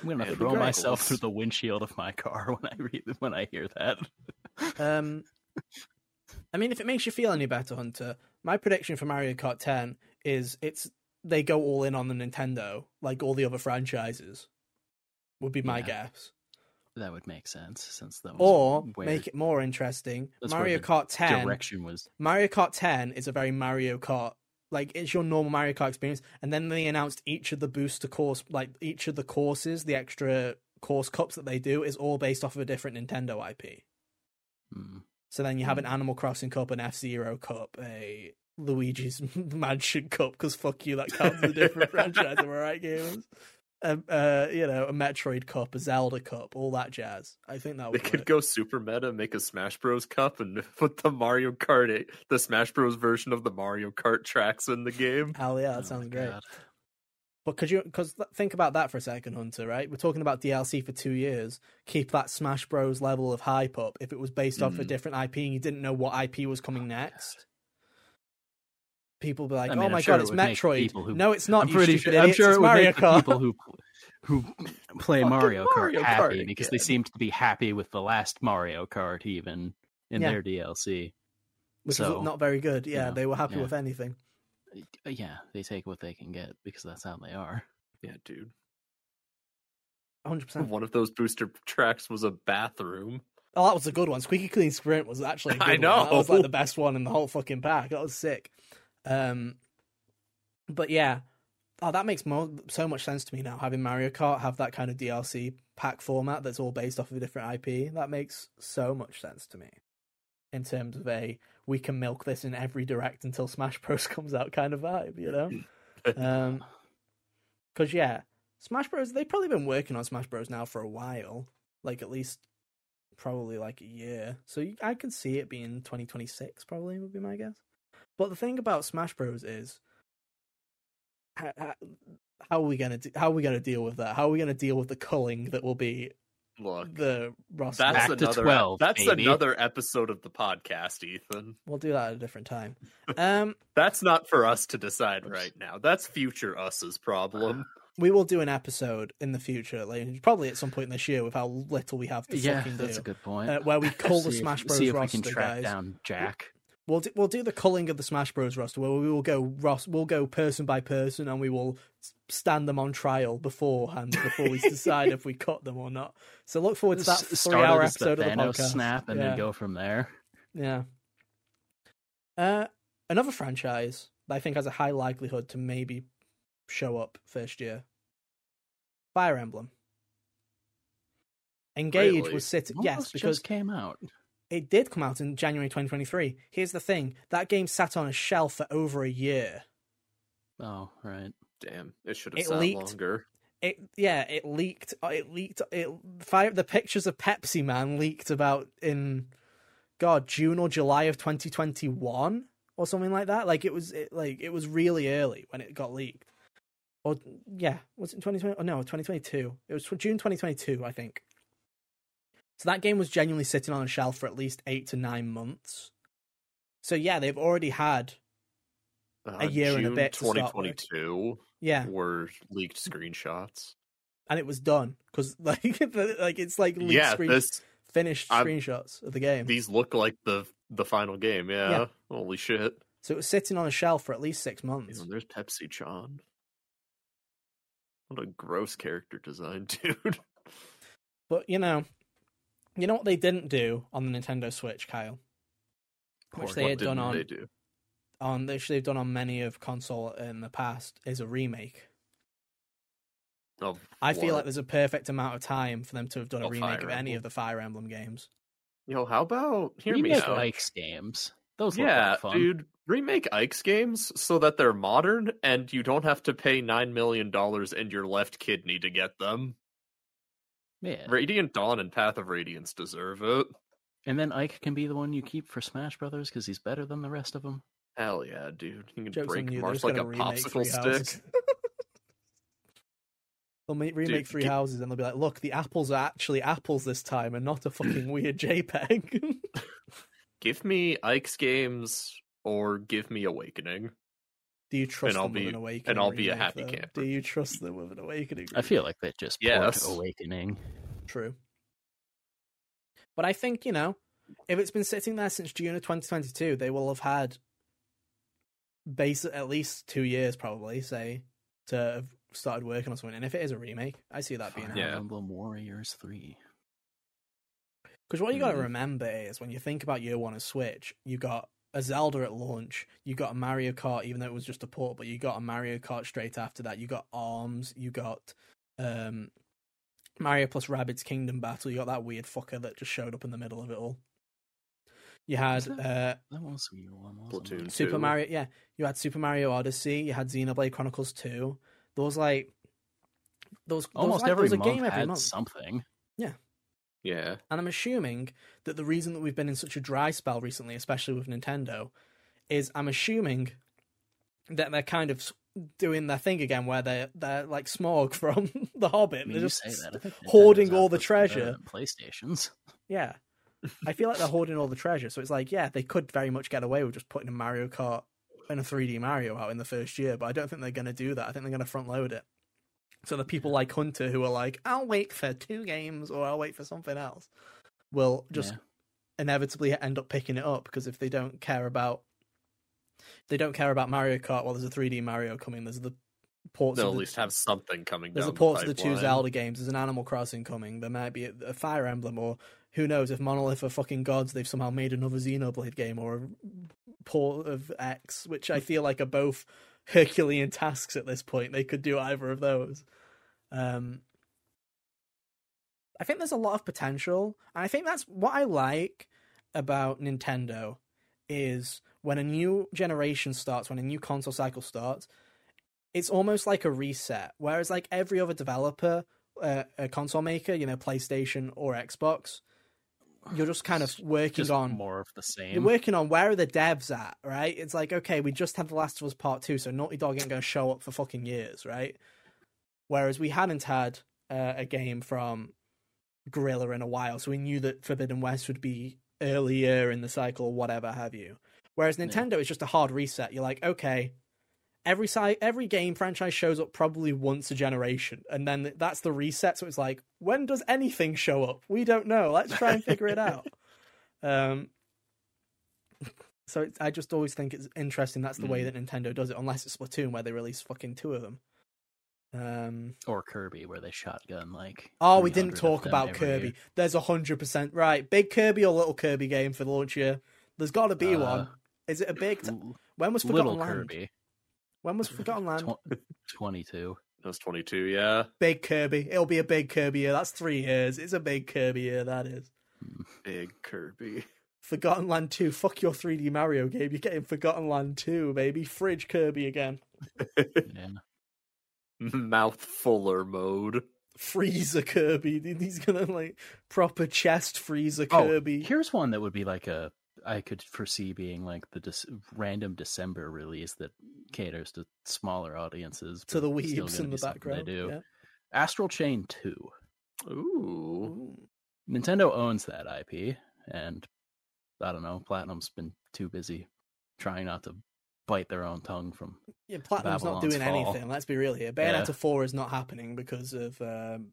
I'm gonna It'd throw great. myself through the windshield of my car when I read when I hear that. Um, I mean, if it makes you feel any better, Hunter, my prediction for Mario Kart 10 is it's they go all in on the Nintendo, like all the other franchises. Would be my Yeah. guess. That would make sense since that was Or where make it more interesting. That's Mario Kart 10 direction was. Mario Kart 10 is a very Mario Kart like it's your normal Mario Kart experience and then they announced each of the booster course like each of the courses the extra course cups that they do is all based off of a different Nintendo IP. Hmm. So then you have an Animal Crossing Cup, an F Zero Cup, a Luigi's Mansion Cup because fuck you that counts as a different franchise. Am I right, gamers? a, uh, you know, a Metroid Cup, a Zelda Cup, all that jazz. I think that They would could work. go super meta, make a Smash Bros. Cup, and put the Mario Kart, 8, the Smash Bros. version of the Mario Kart tracks in the game. Hell yeah, that Oh sounds great. God. But could you? Because think about that for a second, Hunter. Right, we're talking about DLC for two years. Keep that Smash Bros. level of hype up. If it was based off a Mm. different IP and you didn't know what IP was coming next, people be like, I "Oh I'm my sure god, it it's would Metroid." who- no, it's not. I'm pretty stupid sure. I'm sure it's it would Mario make the Kart. people who who play Fucking Mario Kart Mario Kart happy because they again. seemed to be happy with the last Mario Kart even in Yeah. their DLC. which so, is not very good. Yeah, yeah, they were happy yeah. with anything. Uh, Yeah, they take what they can get because that's how they are. Yeah, dude. Hundred percent. One of those booster tracks was a bathroom. Oh, that was a good one. Squeaky Clean Sprint was actually. A good I One. That was like the best one in the whole fucking pack. That was sick. Um, but yeah, oh, that makes more so much sense to me now. Having Mario Kart have that kind of DLC pack format that's all based off of a different IP. That makes so much sense to me. In terms of a, we can milk this in every direct until Smash Bros comes out kind of vibe, you know. Um, because yeah, Smash Bros. They've probably been working on Smash Bros. now for a while, like at least probably like a year. So I can see it being 2026, probably would be my guess. But the thing about Smash Bros. is how, how, how are we gonna do, how are we gonna deal with that? How are we gonna deal with the culling that will be Look, the roster? that's Back to another 12, that's baby. another episode of the podcast, Ethan. We'll do that at a different time. Um, That's not for us to decide right now. That's future us's problem. we will do an episode in the future, like, probably at some point this year, with how little we have to yeah, fucking that's a good point. uh, where we call the see if- Smash Bros. See if roster, we can track guys. down Jack. We'll do, we'll do the culling of the Smash Bros. roster, where we will go ros- we'll go person by person, and we will stand them on trial beforehand before we decide if we cut them or not. So look forward to that three hour as the episode of the podcast. snap and yeah. then go from there. Yeah. Uh, another franchise that I think has a high likelihood to maybe show up first year. Fire Emblem. Engage Really? was sitting yes because just came out. It did come out in January 2023. Here's the thing: that game sat on a shelf for over a year. Oh, right. Damn, it should have It sat leaked. longer. It yeah, it leaked. uh, It leaked. It fire. The pictures of Pepsi Man leaked about in, God, June or July of 2021 or something like that. Like it was it, like it was really early when it got leaked. Or yeah, was it 2020? Oh no, 2022. It was June 2022, I think. So that game was genuinely sitting on a shelf for at least eight to nine months. So yeah, they've already had Uh, A year and a bit start work. 2022 yeah, were leaked screenshots. and it was done because like like it's like leaked yeah, screen- this finished I'm- screenshots of the game. these look like the the final game. Yeah, Yeah. holy shit. So it was sitting on a shelf for at least six months. Damn, there's Pepsi Chan. What a gross character design, dude. But you know, you know what they didn't do on the Nintendo Switch, Kyle, which Porn. they what had done didn't on they do? on which they've done on many of console in the past is a remake. Of I feel like there's a perfect amount of time for them to have done a Oh, remake Fire of any Emblem. of the Fire Emblem games. Yo, how about hear me Remake out? Ike's games. Those look yeah, like fun. dude. Remake Ike's games so that they're modern and you don't have to pay nine million dollars and your left kidney to get them. Yeah. Radiant Dawn and Path of Radiance deserve it. And then Ike can be the one you keep for Smash Brothers because he's better than the rest of them. Hell yeah, dude. You can Jokes break on you, they're Mars just like a gonna remake popsicle Three Houses. stick. They'll make, remake Dude, Three gi- Houses and they'll be like, look, the apples are actually apples this time and not a fucking weird JPEG. Give me Ike's games or give me Awakening. Do you trust I'll them be- with an awakening? and I'll be a happy though? camper. Do you trust them with an awakening? I feel like they just Yes. Awakening. True. But I think, you know, if it's been sitting there since June of 2022, they will have had base at least two years, probably, say, to have started working on something. And if it is a remake, I see that being Fire a Yeah. Emblem Warriors 3. Because what you got to mm. remember is when you think about year one of Switch, you got a Zelda at launch, you got a Mario Kart, even though it was just a port, but you got a Mario Kart straight after that. You got Arms, you got um, Mario plus Rabbids Kingdom Battle. You got that weird fucker that just showed up in the middle of it all. You had that- uh, That was year one, wasn't Splatoon. it? Super two. Mario, yeah. You had Super Mario Odyssey. You had Xenoblade Chronicles Two. Those like, There was, there was Almost like- there every was a month game every had month. something. Yeah. And I'm assuming that the reason that we've been in such a dry spell recently, especially with Nintendo, is I'm assuming that they're kind of doing their thing again, where they're they're like Smaug from The Hobbit. I mean, they're just say that. Hoarding Nintendo's all the with, uh, treasure. PlayStations. Yeah. I feel like they're hoarding all the treasure. So it's like, yeah, they could very much get away with just putting a Mario Kart and a 3D Mario out in the first year, but I don't think they're going to do that. I think they're going to front load it. So the people like Hunter who are like, I'll wait for two games or I'll wait for something else, will just Yeah. inevitably end up picking it up because if they don't care about they don't care about Mario Kart, well, there's a 3D Mario coming. There's the ports. They'll of at least have something coming there's the ports of the the two. Zelda games. There's an Animal Crossing coming. There might be a, a Fire Emblem, or who knows if Monolith are fucking gods, they've somehow made another Xenoblade game or a port of X, which I feel like are both Herculean tasks at this point. They could do either of those. Um, I think there's a lot of potential, and I think that's what I like about Nintendo is when a new generation starts, when a new console cycle starts, it's almost like a reset. Whereas like every other developer, uh, a console maker, you know, PlayStation or Xbox, you're just kind of working Just on more of the same. you're working on where are the devs at, right? It's like, okay, we just had The Last of Us Part 2, so Naughty Dog ain't going to show up for fucking years, right? Whereas we hadn't had uh, a game from Guerrilla in a while, so we knew that Forbidden West would be earlier in the cycle, or whatever have you. Whereas Yeah. Nintendo is just a hard reset. You're like, okay, every si- every game franchise shows up probably once a generation, and then that's the reset. So it's like, when does anything show up? We don't know. Let's try and figure it out. Um, so it's, I just always think it's interesting. That's the way that Nintendo does it, unless it's Splatoon where they release fucking two of them. Um, or Kirby, where they shotgun like. oh, we didn't talk about Kirby. year. There's a hundred percent right. Big Kirby or little Kirby game for the launch year. There's got to be Uh, one. Is it a big? T- when was Forgotten Little Land? Kirby, When was Forgotten Land? twenty-two. That was 22, yeah. Big Kirby. It'll be a big Kirby year. That's three years. It's a big Kirby year. That is. Hmm. Big Kirby. Forgotten Land 2. Fuck your 3D Mario game. You're getting Forgotten Land 2, baby. Fridge Kirby again. Yeah. Mouth fuller mode. Freezer Kirby. He's gonna like proper chest Freezer Oh, Kirby. here's one that would be like a I could foresee being like the Dec- random December release that caters to smaller audiences. to the but weebs in the background. They do Yeah. Astral Chain Two. Ooh. Ooh. Nintendo owns that IP, and I don't know. Platinum's been too busy trying not to bite their own tongue from. Yeah, Platinum's not doing Fall. anything. Let's be real here. Yeah. Bayonetta 4 is not happening because of um,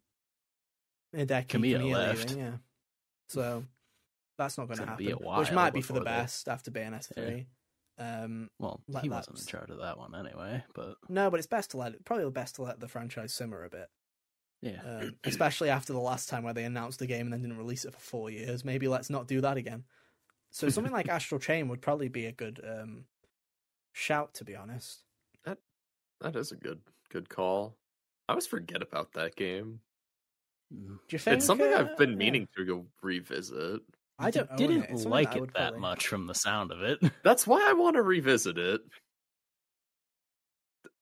Hideki Kamiya Kamiya left. leaving, Yeah. So that's not going to happen. be a which might be for the before they- best after Bayonetta Yeah. 3. Um, Well, Like he wasn't in charge of that one anyway, but no, but it's best to let it, probably best to let the franchise simmer a bit. yeah. um, especially after the last time where they announced the game and then didn't release it for four years. Maybe let's not do that again. So something like Astral Chain would probably be a good um, shout, to be honest. That That is a good good call. I always forget about that game. Do you think it's something uh, I've been yeah. meaning to go revisit. I don't didn't it. Like it that probably- much from the sound of it. That's why I want to revisit it.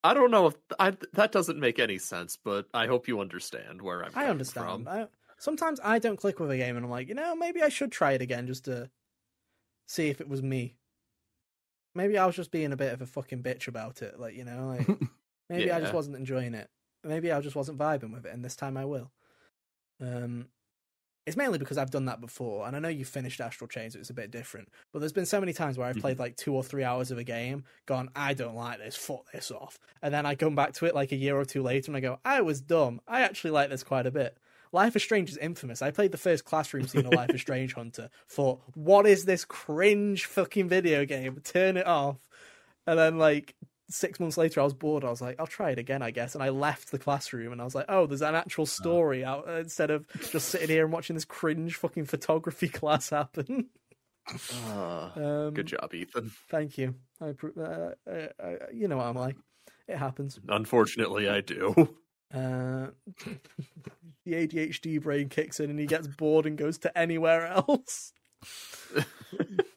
I don't know if I, that doesn't make any sense, but I hope you understand where I'm. I coming understand. From. I, sometimes I don't click with a game and I'm like, you know, maybe I should try it again just to see if it was me. Maybe I was just being a bit of a fucking bitch about it. Like, you know, like maybe I just wasn't enjoying it. Maybe I just wasn't vibing with it, and this time I will. Um, it's mainly because I've done that before, and I know you finished Astral Chain, so it's a bit different. But there's been so many times where I've played mm-hmm. like two or three hours of a game, gone, I don't like this, fuck this off, and then I come back to it like a year or two later, and I go, I was dumb. I actually like this quite a bit. Life is Strange is infamous. I played the first classroom scene of Life is Strange Hunter. Thought, what is this cringe fucking video game? Turn it off. And then like six months later, I was bored. I was like, I'll try it again, I guess. And I left the classroom, and I was like, oh, there's an actual story out uh, instead of just sitting here and watching this cringe fucking photography class happen. Ah, Um, good job, Ethan. Thank you. I, uh, uh, uh, you know what I'm like. It happens. Unfortunately, I do. Uh, the ADHD brain kicks in and he gets bored and goes to anywhere else.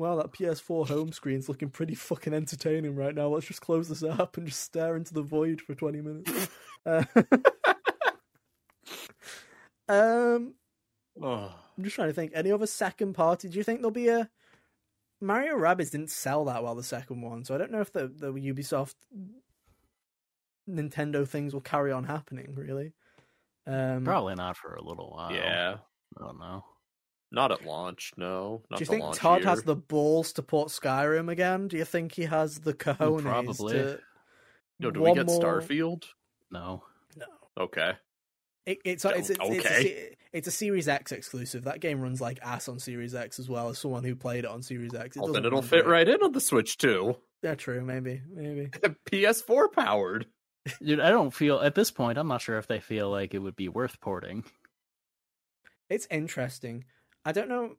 well, that PS4 home screen's looking pretty fucking entertaining right now. Let's just close this app and just stare into the void for 20 minutes. Uh, Um, Oh. I'm just trying to think. Any other second party? Do you think there'll be a Mario Rabbids didn't sell that well the second one, so I don't know if the the Ubisoft Nintendo things will carry on happening. Really, um, Probably not for a little while. yeah, I don't know. Not at launch. No, not Do you think Todd year. has the balls to port Skyrim again? Do you think he has the cojones Probably. to? No, do we get more- Starfield? No. No, Okay. it, it's it's it's, it's, a, Okay. it's a Series X exclusive. That game runs like ass on Series X as well. As someone who played it on Series X, it well, then it'll fit great. right in on the Switch too. Yeah, true. Maybe, maybe. PS4 powered. Dude, I don't feel at this point. I'm not sure if they feel like it would be worth porting. It's interesting. I don't know.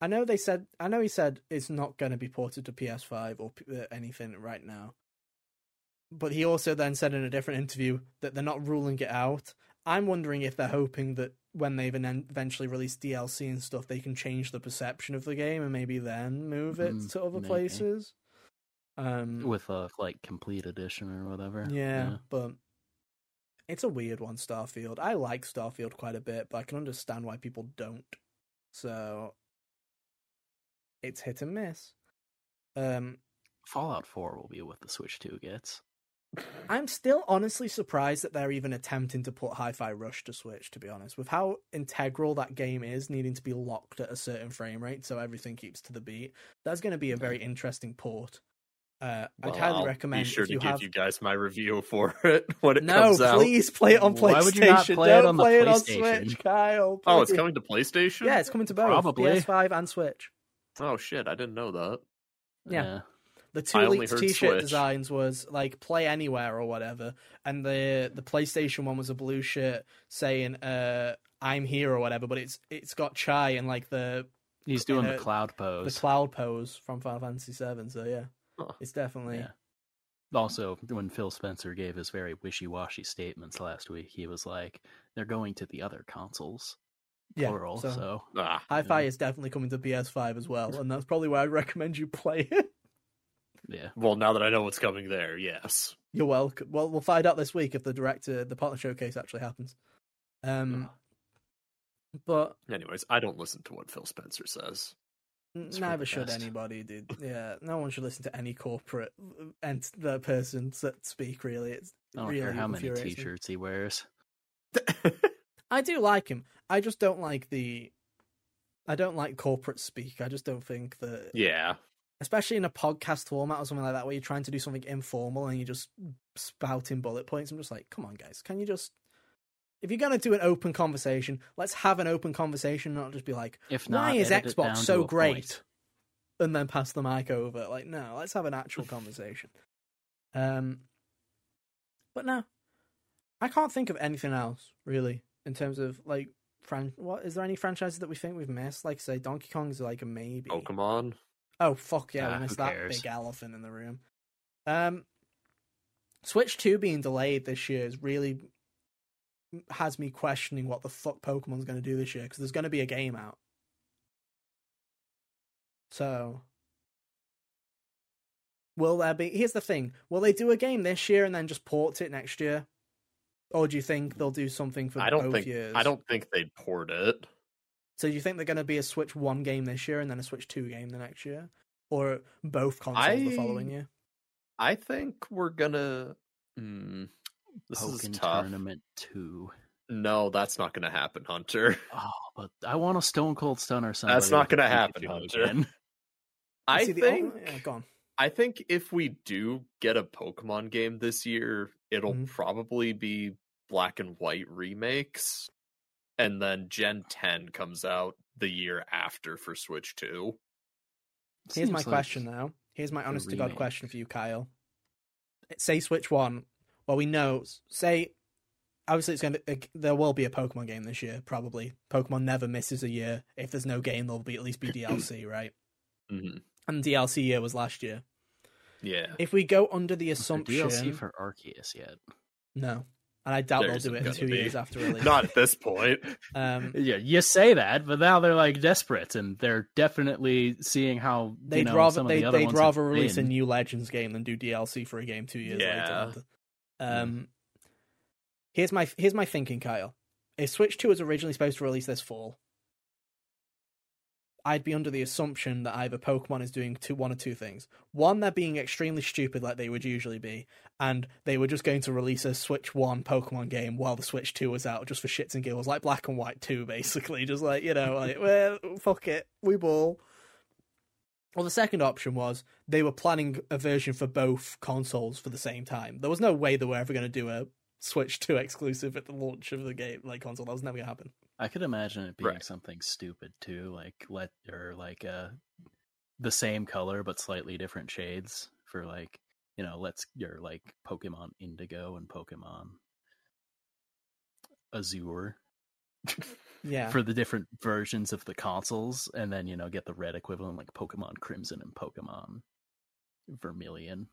I know they said. I know he said it's not going to be ported to PS5 or P- uh, anything right now. But he also then said in a different interview that they're not ruling it out. I'm wondering if they're hoping that when they've eventually released DLC and stuff, they can change the perception of the game and maybe then move it Mm, to other maybe. places. Um, with a like complete edition or whatever. yeah, but it's a weird one, Starfield. I like Starfield quite a bit, but I can understand why people don't. So it's hit and miss. Um, Fallout 4 will be what the Switch 2 gets. I'm still honestly surprised that they're even attempting to put Hi-Fi Rush to Switch. To be honest, with how integral that game is, needing to be locked at a certain frame rate so everything keeps to the beat, that's going to be a very interesting port. Uh, I'd Well, highly I'll recommend Be sure if to you give have you guys my review for it when it No, comes out. No, please play it on PlayStation. Why would you not play it Don't on the play it on Switch, Kyle. Oh, it's coming to PlayStation. Yeah, it's coming to both Probably. PS5 and Switch. Oh shit, I didn't know that. Yeah. The two leaked T-shirt Switch. designs was like play anywhere or whatever, and the the PlayStation one was a blue shirt saying uh, "I'm here" or whatever, but it's it's got Chai and like the He's doing in the cloud pose, the cloud pose from Final Fantasy VII. So yeah, Huh. it's definitely Yeah. Also, when Phil Spencer gave his very wishy-washy statements last week, he was like, "They're going to the other consoles, yeah. plural." so So, Ah, Hi-Fi is definitely coming to PS5 as well, and that's probably why I'd recommend you play it. yeah, well, now that I know what's coming there, yes. You're welcome. Well, we'll find out this week if the director, the partner showcase actually happens. Um, but Anyways, I don't listen to what Phil Spencer says. It's neither should best. anybody, dude. Yeah, no one should listen to any corporate and the person that speak. Really, it's I don't really care how many. T-shirts he wears. I do like him. I just don't like the. I don't like corporate speak. I just don't think that, yeah. especially in a podcast format or something like that, where you're trying to do something informal and you're just spouting bullet points. I'm just like, come on, guys, can you just. If you're gonna do an open conversation, let's have an open conversation, not just be like, If not, "Why is edit it down Xbox so great?" point. and then pass the mic over. Like, no, let's have an actual conversation. Um, but no, I can't think of anything else really in terms of like fran. What is there any franchises that we think we've missed? Like, say, Donkey Kong's like a maybe. Pokemon. Oh fuck yeah, Ah, we missed who that cares? big elephant in the room. Um, Switch Two being delayed this year is really has me questioning what the fuck Pokemon's going to do this year because there's going to be a game out. So, will there be? Here's the thing: Will they do a game this year and then just port it next year, or do you think they'll do something for I don't both think years? I don't think they'd port it. So, do you think they're going to be a Switch One game this year and then a Switch Two game the next year, or both consoles the following year? I think we're gonna. Hmm, this is tough. Tournament Two. No, that's not gonna happen, Hunter. Oh, but I want a Stone Cold Stunner. Somebody That's not gonna happen, Hunter. again. I See, think. only- yeah, go on. I think if we do get a Pokemon game this year, it'll Mhm. probably be black and white remakes. And then Gen 10 comes out the year after for Switch 2. Here's my like- question though. Here's my honest to God question for you, Kyle. Say Switch One. Well, we know. Say, obviously, it's going to. There will be a Pokemon game this year, probably. Pokemon never misses a year. If there's no game, there'll be at least be DLC, right? hmm And DLC year was last year. Yeah. If we go under the assumption, DLC for Arceus yet? no, and I doubt There they'll do it in two be. years after release. Not at this point. Um, Yeah, you say that, but now they're like desperate, and they're definitely seeing how they'd know, rather some of they, the other they'd ones rather have release a new Legends game than do DLC for a game two years Yeah. later. Um, here's my here's my thinking, Kyle. if Switch 2 was originally supposed to release this fall, I'd be under the assumption that either Pokemon is doing two, one or two things. One, they're being extremely stupid like they would usually be, and they were just going to release a Switch 1 Pokemon game while the Switch 2 was out, just for shits and giggles, like Black and White 2, basically. Just like, you know, like, well, fuck it, we ball. Well, the second option was they were planning a version for both consoles for the same time. There was no way they were ever going to do a Switch 2 exclusive at the launch of the game, like console. That was never going to happen. I could imagine it being Right. something stupid too, like let or like uh the same color but slightly different shades for like you know, let's your like Pokemon Indigo and Pokemon Azure Yeah. for the different versions of the consoles, and then you know get the red equivalent like Pokemon Crimson and Pokemon Vermilion.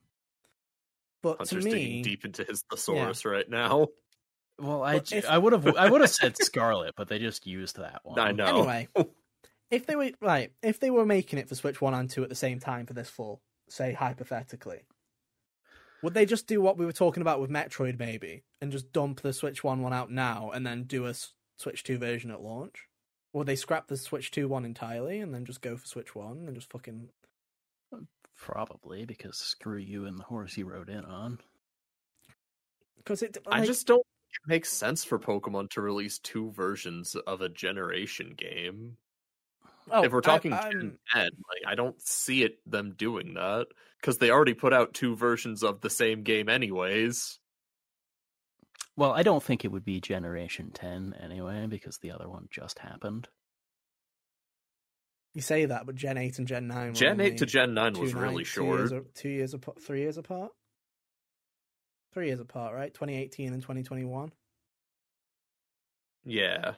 but to Hunter's digging me, deep into his thesaurus right now. Well, I if- I would have I would have said Scarlet, but they just used that one. I know. Anyway, if they were right, if they were making it for Switch One and Two at the same time for this fall, say hypothetically, would they just do what we were talking about with Metroid, maybe, and just dump the Switch One one out now and then do a S- Switch Two version at launch? Or they scrap the Switch Two one entirely and then just go for Switch One and just fucking? Probably because screw you and the horse you rode in on. Because it, I just don't think it makes sense for Pokemon to release two versions of a generation game. oh, if we're talking I, Gen I'm- 10, like I don't see it them doing that because they already put out two versions of the same game anyways. Well, I don't think it would be Generation 10 anyway, because the other one just happened. you say that, but Gen Eight and Gen Nine. were Gen 8 to Gen 9 was nine- really two years, short. a- two years apart, three years apart. Three years apart, right? 2018 and 2021. Yeah.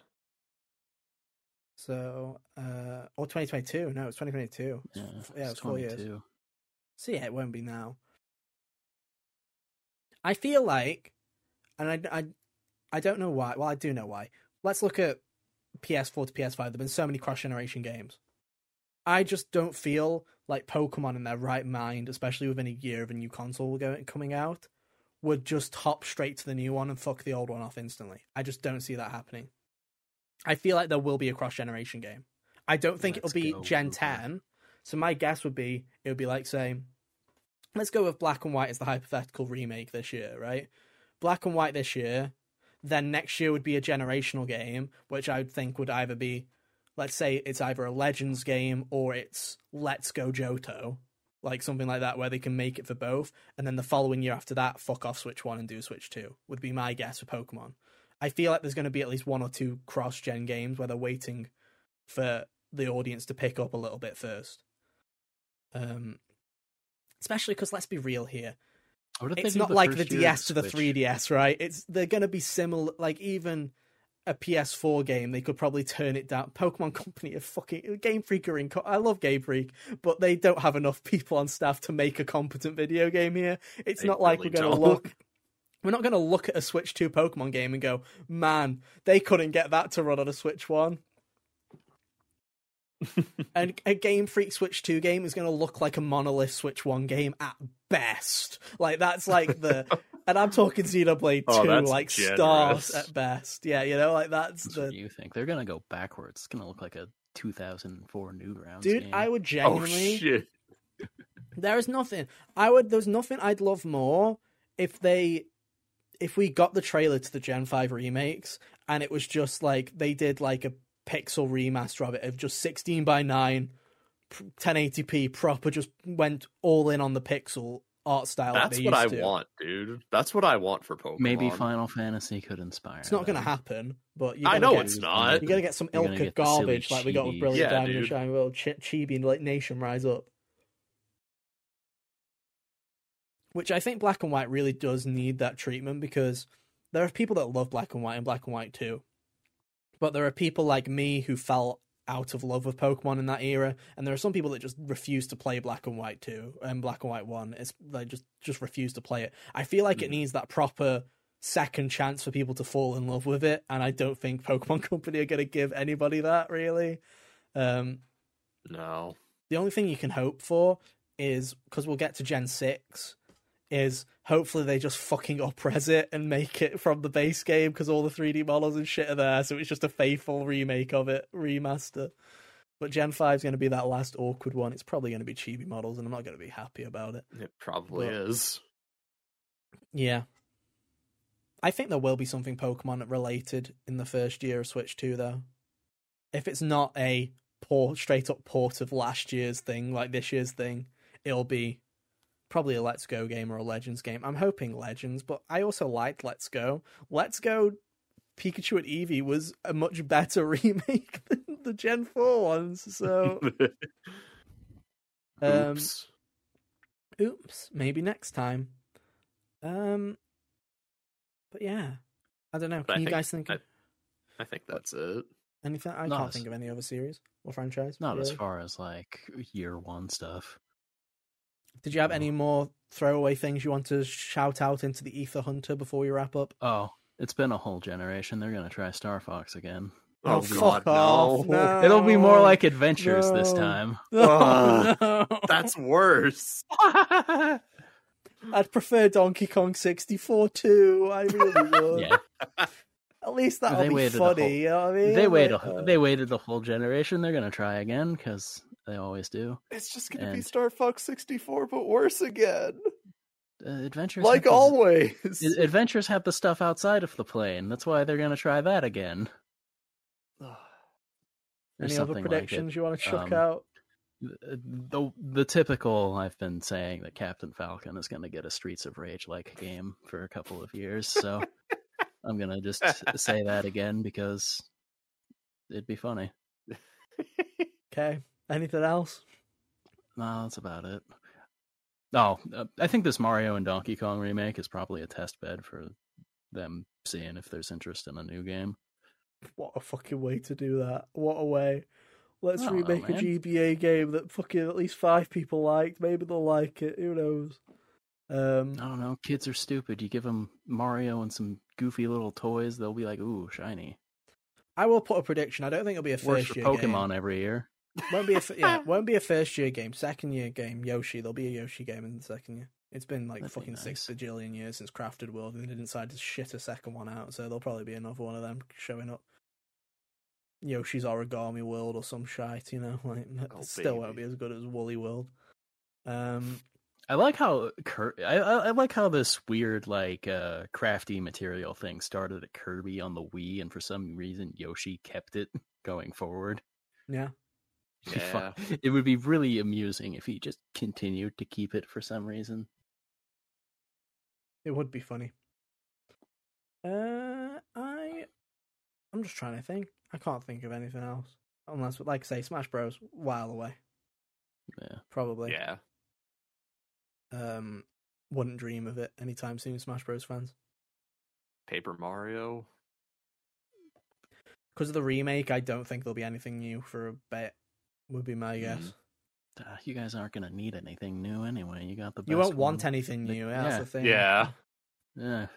So, uh, or 2022. No, it's 2022. It's Yeah, f- yeah, it's it's four years. 22. So yeah, it won't be now. I feel like, and I, I, I don't know why. Well, I do know why. Let's look at PS4 to PS5. There've been so many cross generation games. I just don't feel like Pokemon in their right mind, especially within a year of a new console going coming out, would just hop straight to the new one and fuck the old one off instantly. I just don't see that happening. I feel like there will be a cross generation game. I don't think Let's it'll be go, Gen Uber. 10. So my guess would be it would be like saying, let's go with Black and White as the hypothetical remake this year, right? Black and White this year, then next year would be a generational game, which I would think would either be, let's say it's either a Legends game or it's Let's Go Johto, like something like that, where they can make it for both, and then the following year after that, fuck off Switch One and do Switch Two would be my guess for Pokemon. I feel like there's going to be at least one or two cross-gen games where they're waiting for the audience to pick up a little bit first. Um, especially because let's be real here, it's not like the first year of DS to the Switch? 3DS, right? It's they're going to be similar. Like even a PS4 game, they could probably turn it down. Pokemon Company are fucking Game Freak are in. Co- I love Game Freak, but they don't have enough people on staff to make a competent video game here. It's They not like really we're going to look. We're not going to look at a Switch 2 Pokemon game and go, man, they couldn't get that to run on a Switch 1. And a Game Freak Switch 2 game is going to look like a Monolith Switch 1 game at best. Like, that's like the. and I'm talking Xenoblade 2, Oh, like generous. stars at best. Yeah, you know, like that's That's the. you think. They're gonna go backwards. It's gonna look like a 2004 Newgrounds Dude, game. I would Oh genuinely. shit. There is nothing. I would. There's nothing I'd love more if they, if we got the trailer to the Gen Five remakes and it was just like they did like a pixel remaster of it of just 16 by 9, p- 1080p proper, just went all in on the pixel art style. That's they what I to. want, dude. That's what I want for Pokemon. Maybe Final Fantasy could inspire. It's not going to happen, but you I gotta know get, it's not. You got to get some You're gonna Ilka get the silly garbage like we got with. Brilliant Yeah, Diamond and dude. Shining World, Ch- Chibi and like Nation Rise Up. Which I think Black and White really does need that treatment because there are people that love Black and White and Black and White too. But there are people like me who fell out of love with Pokemon in that era, and there are some people that just refuse to play Black and White 2 and Black and White 1. It's they just just refuse to play it. I feel like it Mm. needs that proper second chance for people to fall in love with it, and I don't think Pokemon Company are going to give anybody that really. Um, No. the only thing you can hope for is because we'll get to Gen six, is hopefully they just fucking upres it and make it from the base game because all the 3D models and shit are there, so it's just a faithful remake of it, remaster. But Gen 5 is going to be that last awkward one. It's probably going to be chibi models, and I'm not going to be happy about it. It probably But- is. Yeah. I think there will be something Pokemon related in the first year of Switch 2, though. If it's not a port, straight up port of last year's thing, like this year's thing, it'll be probably a Let's Go game or a Legends game. I'm hoping Legends, but I also liked Let's Go. Let's Go Pikachu and Eevee was a much better remake than the Gen 4 ones, so. um, Oops. oops, maybe next time. Um, but yeah, I don't know. But I Can you think- guys think I- of I think that's it. anything? I Not can't as- think of any other series or franchise. Not as far as like year one stuff. Did you have any more throwaway things you want to shout out into the Ether Hunter before we wrap up? Oh, it's been a whole generation. They're gonna try Star Fox again. Oh, Oh, fuck God, off! no. No. It'll be more like adventures this time. Oh, no. That's worse. I'd prefer Donkey Kong 64 too. I really would. yeah, At least that'll They be funny. whole- you know what I mean? they waited. Like, uh, They waited the whole generation. They're gonna try again because they always do. It's just gonna be Star Fox 64, but worse again. Uh, adventures, Like always. Adventures have the stuff outside of the plane. That's why they're gonna try that again. Any other something like predictions you want to chuck Um, out? the the typical I've been saying that Captain Falcon is going to get a Streets of Rage like game for a couple of years, so I'm going to just say that again because it'd be funny. Okay. Anything else? No, that's about it. Oh, uh, I think this Mario and Donkey Kong remake is probably a test bed for them seeing if there's interest in a new game. What a fucking way to do that. What a way. Let's I don't know, remake a. GBA game that fucking at least five people liked. Maybe they'll like it. Who knows? Um, I don't know. Kids are stupid. You give them Mario and some goofy little toys, they'll be like, "Ooh, shiny." I will put a prediction. I don't think it'll be a Works first year Pokemon game. every year. Won't be a f- yeah. Won't be a first year game. Second year game. Yoshi. There'll be a Yoshi game in the second year. It's been like That'd be fucking six bajillion years since Crafted World, and they didn't decide to shit a second one out. So there'll probably be another one of them showing up. Yoshi's Origami World or some shite, you know. Like Oh, it still won't be as good as Woolly World. Um, I like how Kir- I, I I like how this weird like uh crafty material thing started at Kirby on the Wii, and for some reason Yoshi kept it going forward. yeah. It'd be Yeah. It would be really amusing if he just continued to keep it for some reason. It would be funny. Uh, I, I'm just trying to think. I can't think of anything else unless, like say, Smash Bros. While away, Yeah. probably. Yeah. Um, wouldn't dream of it anytime soon. Smash Bros. fans, Paper Mario. because of the remake, I don't think there'll be anything new for a bit. Would be my guess. Mhm. Uh, you guys aren't gonna need anything new anyway. You got the. You best won't want one. anything The- new. Yeah, that's the thing. Yeah. Yeah.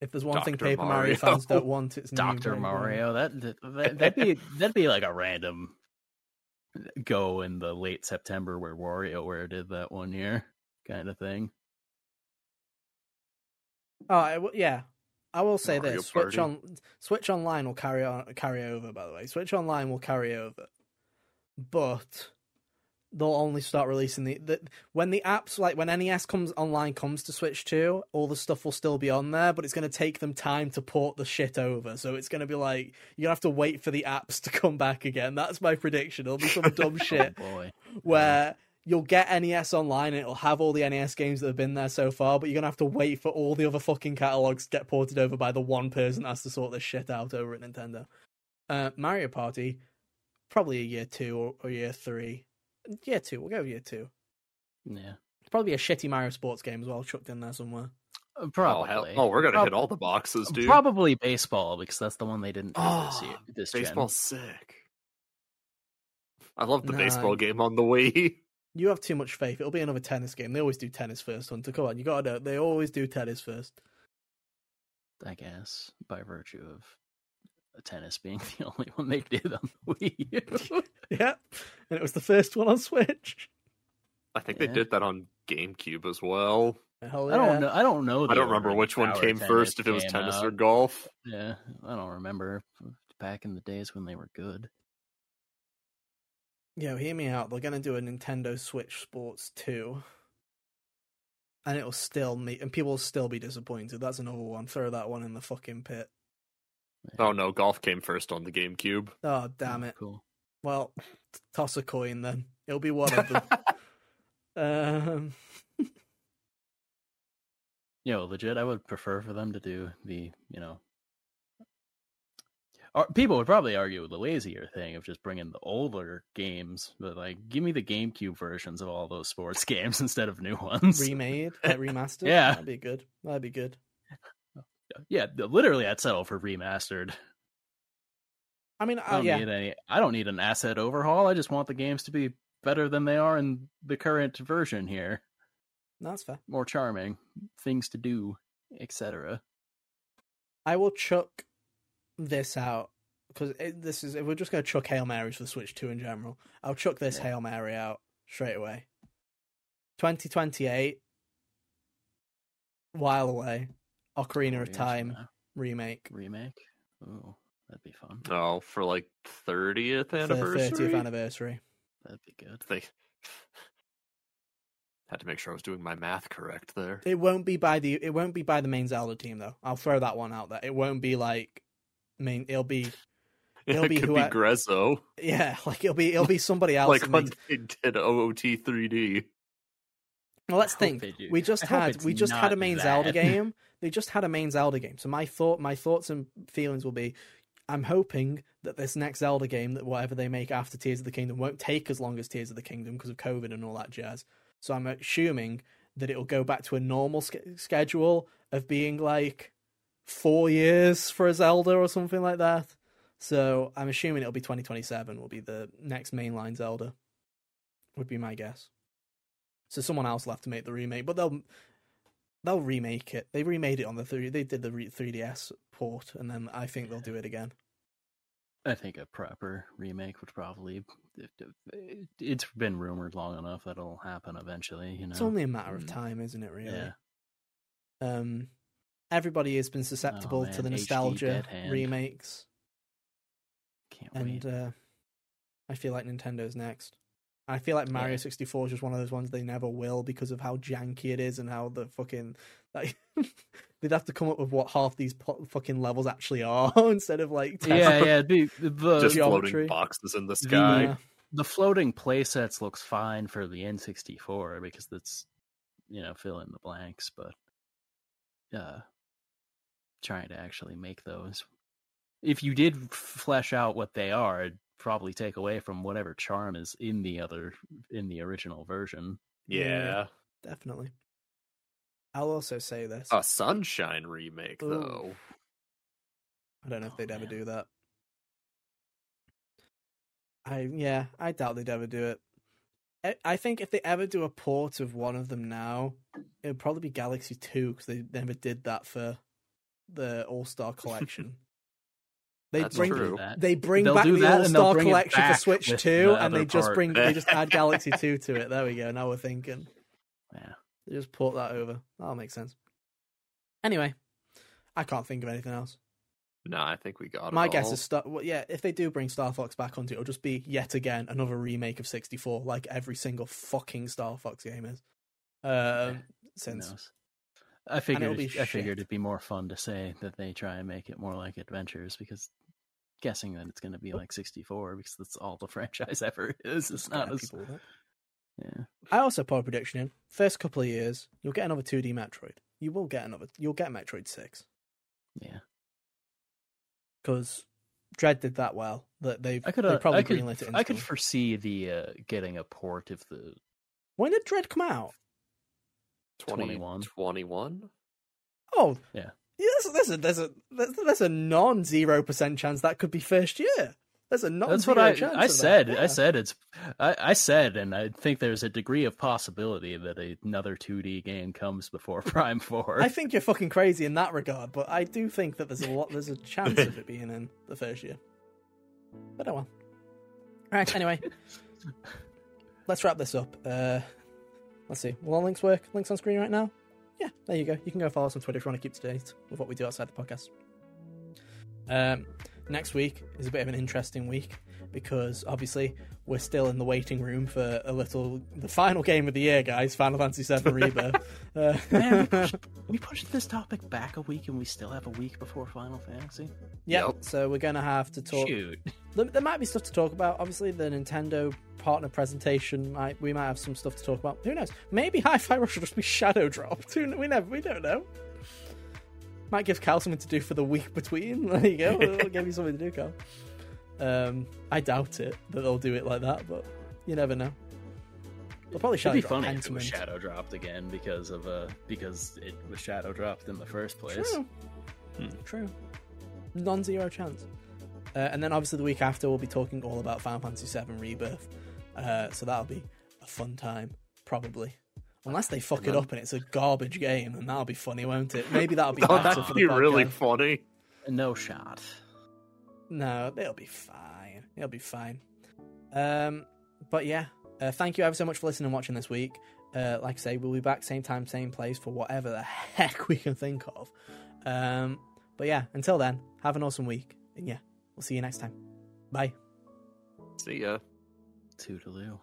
If there's one thing Paper Mario Mario. fans don't want, it's Doctor Mario. That, that that- that'd be that'd be like a random go in the late September where WarioWare did that one year kind of thing. Oh, I w- yeah. I will say Mario this: Switch Party. on Switch Online will carry on carry over. By the way, Switch Online will carry over, but they'll only start releasing the, the when the apps like when NES comes online comes to Switch Two, all the stuff will still be on there, but it's going to take them time to port the shit over. So it's going to be like you have to wait for the apps to come back again. That's my prediction. It'll be some dumb oh, shit Oh boy. where you'll get NES online and it'll have all the NES games that have been there so far, but you're gonna have to wait for all the other fucking catalogs to get ported over by the one person that has to sort this shit out over at Nintendo. Uh, Mario Party, probably a year two or, or year three. Year two, we'll go year two. Yeah. Probably a shitty Mario Sports game as well, chucked in there somewhere. Uh, Oh, Probably. hell. oh, we're gonna Prob- hit all the boxes, dude. Probably baseball because that's the one they didn't do this Oh, year. This gen. Baseball's sick. I love the Nah. baseball game on the Wii. You have too much faith. It'll be another tennis game. They always do tennis first, Hunter. Come on, you gotta know. They always do tennis first. I guess by virtue of tennis being the only one they did on the Wii. Yep. And it was the first one on Switch. I think they did that on GameCube as well. Hell I don't yeah. know. I don't know. I don't remember which one came first, if it was came tennis or golf. Yeah, I don't remember back in the days when they were good. Yo, hear me out. They're gonna do a Nintendo Switch Sports 2. And it'll still meet and people will still be disappointed. That's another one. Throw that one in the fucking pit. Oh no, golf came first on the GameCube. Oh damn Oh, it. Cool. Well, toss a coin then. It'll be one of them. um Yo, legit, I would prefer for them to do the, you know, or people would probably argue the lazier thing of just bringing the older games, but like, give me the GameCube versions of all those sports games instead of new ones. remade, like remastered. Yeah. That'd be good. That'd be good. yeah, literally, I'd settle for remastered. I mean, I uh, don't yeah. need any. I don't need an asset overhaul. I just want the games to be better than they are in the current version here. That's fair. More charming, things to do, etc. I will chuck this out because this is if we're just going to chuck Hail Marys for the Switch 2 in general. I'll chuck this Yeah. Hail Mary out straight away. 2028, while away, Ocarina of Time from now. remake remake. Oh, that'd be fun. Oh, for like 30th anniversary. 30th anniversary. That'd be good. They had to make sure I was doing my math correct there. It won't be by the it won't be by the main Zelda team though. I'll throw that one out there. It won't be like main. It'll be It'll it be could who be I- Grezzo, yeah, like it'll be it'll be somebody else. like that when makes- they did OOT 3D. Well, let's I hope think. they do. We just I hope had it's we just had a not main Zelda that. game. They just had a main Zelda game. So my thought, my thoughts and feelings will be, I'm hoping that this next Zelda game, that whatever they make after Tears of the Kingdom, won't take as long as Tears of the Kingdom because of COVID and all that jazz. So I'm assuming that it'll go back to a normal sch- schedule of being like four years for a Zelda or something like that. So I'm assuming it'll be 2027 will be the next mainline Zelda. Would be my guess. So someone else will have to make the remake, but they'll they'll remake it. They remade it on the three. They did the re- 3DS port, and then I think they'll do it again. I think a proper remake would probably. It's been rumored long enough that it'll happen eventually. You know. It's only a matter of Mm. time, isn't it? Really. Yeah. Um, everybody has been susceptible to Oh, man, the nostalgia remakes, Can't and wait. uh, I feel like Nintendo's next. I feel like Mario Yeah. 64 is just one of those ones they never will because of how janky it is and how the fucking like they'd have to come up with what half these po- fucking levels actually are instead of like yeah, yeah. it'd the Just geometry. floating boxes in the sky. Yeah. the floating play sets looks fine for the N64 because that's you know fill in the blanks, but uh, trying to actually make those. If you did flesh out what they are, it'd probably take away from whatever charm is in the other in the original version. Yeah. Yeah. definitely. I'll also say this: A Sunshine remake, Ooh. though. I don't know if Oh, they'd ever do that. I yeah, I doubt they'd ever do it. I, I think if they ever do a port of one of them now, it would probably be Galaxy Two because they never did that for the All Star Collection. They That's bring true. They bring They'll back the All Star Collection for Switch with Two, the and they other just part. bring they just add Galaxy Two to it. There we go. Now we're thinking. Yeah. They just port that over. That'll make sense. Anyway, I can't think of anything else. No, I think we got it. My guess all. is Star. Well, yeah, if they do bring Star Fox back onto it, it'll just be yet again another remake of 64, like every single fucking Star Fox game is. Um, Who since knows? I figured I figured shit. it'd be more fun to say that they try and make it more like adventures because guessing that it's going to be like 64 because that's all the franchise ever is. It's not scare as people yeah. I also put a prediction in. First couple of years, you'll get another 2D Metroid. You will get another. You'll get Metroid Six Yeah. because Dread did that well. That they've I could they probably I could greenlit it. I could foresee the uh, getting a port of the When did Dread come out? 21. 21? Oh, Yeah. There's, there's a there's a there's, there's a non zero percent chance that could be first year. There's a non. That's what I I said. Yeah. I said it's I, I said and I think there's a degree of possibility that another 2D game comes before Prime 4. I think you're fucking crazy in that regard, but I do think that there's a lot. There's a chance of it being in the first year. But oh well. Right. Anyway, let's wrap this up. Uh, let's see. Will all links work? Links on screen right now? Yeah, there you go. You can go follow us on Twitter if you want to keep to date with what we do outside the podcast. Um, next week is a bit of an interesting week because obviously we're still in the waiting room for a little the final game of the year, guys. Final Fantasy VII Rebirth. Uh, Man, we pushed, we pushed this topic back a week, and we still have a week before Final Fantasy. yeah, Yep. so we're gonna have to talk. Shoot. There, there might be stuff to talk about. Obviously, the Nintendo partner presentation. Might, we might have some stuff to talk about. Who knows? Maybe Hi-Fi Rush will just be shadow dropped. We never. We don't know. Might give Cal something to do for the week between. There you go. It'll give you something to do, Cal. Um, I doubt it that they'll do it like that, but you never know. They'll probably It'd shadow be drop funny if it was Pentiment. shadow dropped again because of uh because it was shadow dropped in the first place. True. Hmm. True. Non-zero chance. Uh, and then obviously the week after we'll be talking all about Final Fantasy VII Rebirth. Uh, so that'll be a fun time, probably. Unless they fuck it up and it's a garbage game, and that'll be funny, won't it? Maybe that'll be Oh, better that'd for be really podcast. funny. No shot. No, it'll be fine. It'll be fine. Um, but yeah, uh, thank you ever so much for listening and watching this week. Uh, like I say, we'll be back same time, same place for whatever the heck we can think of. Um, but yeah, until then, have an awesome week, and yeah, we'll see you next time. Bye. See ya. Toodaloo.